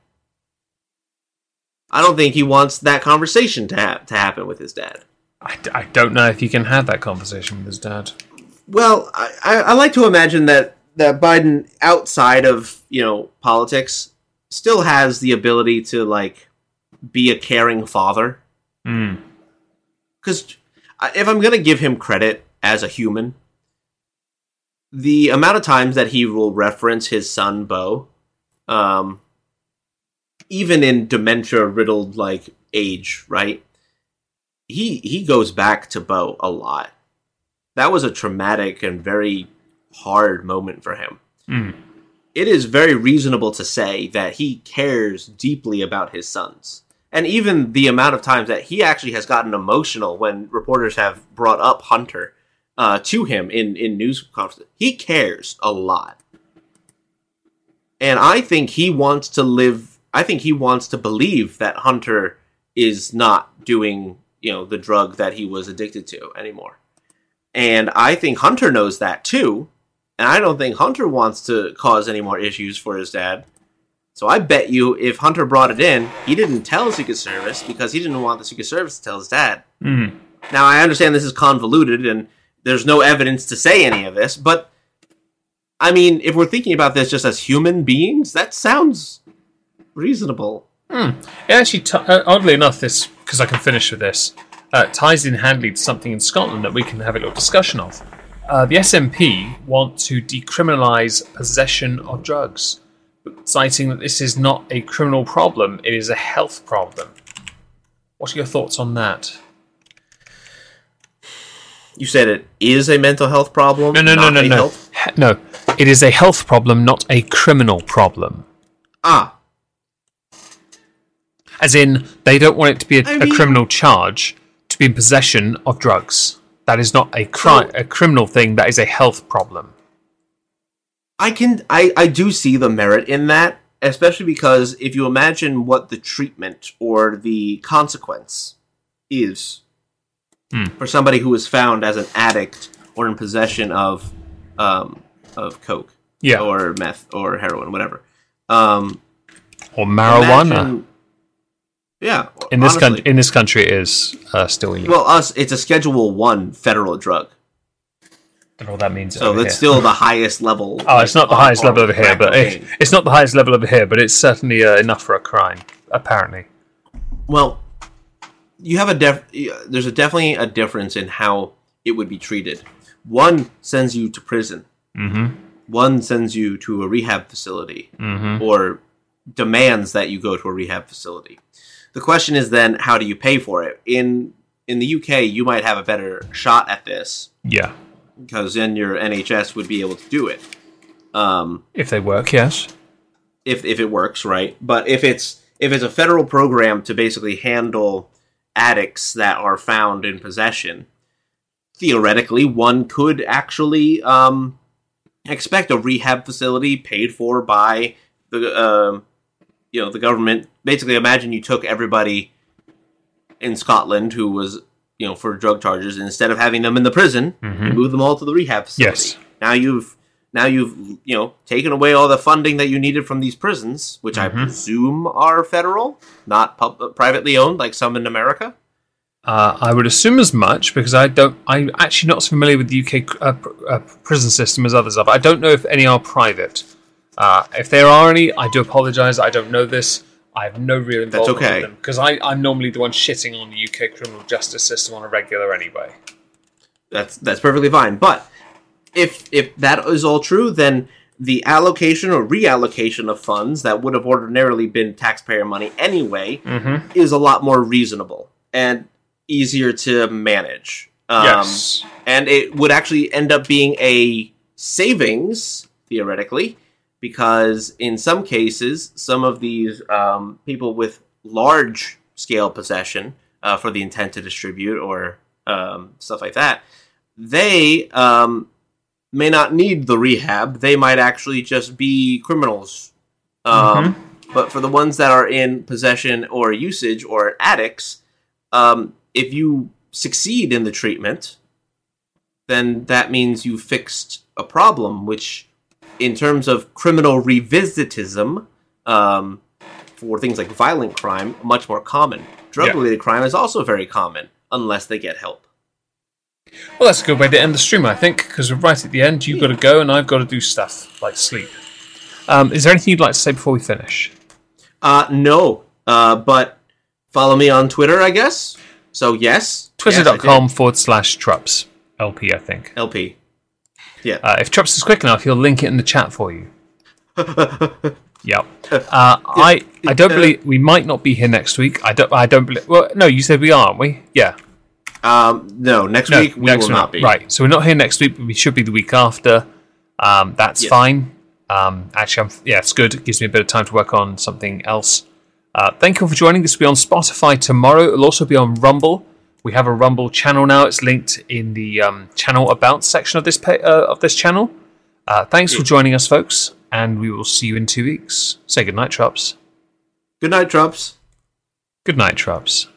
I don't think he wants that conversation to, ha- to happen with his dad. I, I don't know if he can have that conversation with his dad. Well, I, I, I like to imagine that, that Biden, outside of you know politics, still has the ability to like be a caring father. Mm. Because if I'm gonna give him credit as a human, the amount of times that he will reference his son Bo, um, even in dementia riddled like age, right? He he goes back to Bo a lot. That was a traumatic and very hard moment for him. Mm. It is very reasonable to say that he cares deeply about his sons. And even the amount of times that he actually has gotten emotional when reporters have brought up Hunter uh, to him in, in news conferences, he cares a lot. And I think he wants to live, I think he wants to believe that Hunter is not doing, you know, the drug that he was addicted to anymore. And I think Hunter knows that too. And I don't think Hunter wants to cause any more issues for his dad. So I bet you if Hunter brought it in, he didn't tell Secret Service because he didn't want the Secret Service to tell his dad. Mm. Now I understand this is convoluted and there's no evidence to say any of this, but I mean, if we're thinking about this just as human beings, that sounds reasonable. It actually, t- uh, oddly enough, this because I can finish with this uh, ties in handily to something in Scotland that we can have a little discussion of. Uh, the SNP want to decriminalise possession of drugs, citing that this is not a criminal problem; it is a health problem. What are your thoughts on that? You said it is a mental health problem. No, no, no, not no, a no. health- no, it is a health problem, not a criminal problem. Ah, As in, they don't want it to be a, I a mean- criminal charge to be in possession of drugs. That is not a crime, So- a criminal thing. That is a health problem. I can I I do see the merit in that, especially because if you imagine what the treatment or the consequence is Hmm. for somebody who was found as an addict or in possession of um of coke Yeah, or meth or heroin, whatever. Um, or marijuana. imagine- yeah, in this country, in this country, it is uh, still illegal. well, us it's a Schedule One federal drug, don't know what that means. so that's still the highest level. Oh, it's not the highest level over here, but it, it's not the highest level over here, but it's certainly uh, enough for a crime, apparently. Well, you have a def. There's a definitely a difference in how it would be treated. One sends you to prison. Mm-hmm. One sends you to a rehab facility, Mm-hmm. or demands that you go to a rehab facility. The question is then, how do you pay for it? In in the UK, you might have a better shot at this Yeah, because then your NHS would be able to do it. Um, if they work, yes. if if it works right but if it's if it's a federal program to basically handle addicts that are found in possession theoretically one could actually um expect a rehab facility paid for by the um you know the government. Basically imagine you took everybody in Scotland who was you know for drug charges and instead of having them in the prison you move them all to the rehab facility. Yes. now you've now you've you know taken away all the funding that you needed from these prisons, which I presume are federal, not pub- privately owned like some in America. Uh, I would assume as much because I don't. I'm actually not as familiar with the UK uh, pr- uh, prison system as others are. I don't know if any are private. Uh, if there are any, I do apologise. I don't know this. I have no real involvement That's okay. them because I'm normally the one shitting on the UK criminal justice system on a regular anyway. That's that's perfectly fine. But if if that is all true, then the allocation or reallocation of funds that would have ordinarily been taxpayer money anyway Mm-hmm. is a lot more reasonable and easier to manage. Um, yes. and it would actually end up being a savings theoretically because in some cases some of these um, people with large scale possession uh, for the intent to distribute or um, stuff like that they um, may not need the rehab they might actually just be criminals um, but for the ones that are in possession or usage or addicts um, if you succeed in the treatment then that means you fixed a problem, which, in terms of criminal revisitism, um, for things like violent crime, much more common. Drug related crime is also very common, unless they get help. Well, that's a good way to end the stream, I think, because we're right at the end. You've got to go, and I've got to do stuff like sleep. Um, is there anything you'd like to say before we finish? Uh, no, uh, but follow me on Twitter, I guess. So, yes. Twitter.com forward slash Trups. LP, I think. Yes, I did. LP. Yeah. Uh, if Trups is quick enough, he'll link it in the chat for you. yep. Uh, I I don't believe we might not be here next week. I don't. I don't believe. Well, no, you said we are, aren't we? Yeah. Um, no, next No, week we next will not be. Right. So we're not here next week, but we should be the week after. Um, that's Yes. fine. Um, actually, I'm, yeah, it's good. It gives me a bit of time to work on something else. Uh, thank you all for joining. This will be on Spotify tomorrow. It'll also be on Rumble. We have a Rumble channel now. It's linked in the um, channel about section of this pa- uh, of this channel. Uh, thanks for joining us, folks, and we will see you in two weeks. Say good night, Trups. Good night, Trumps. Good night, Trups.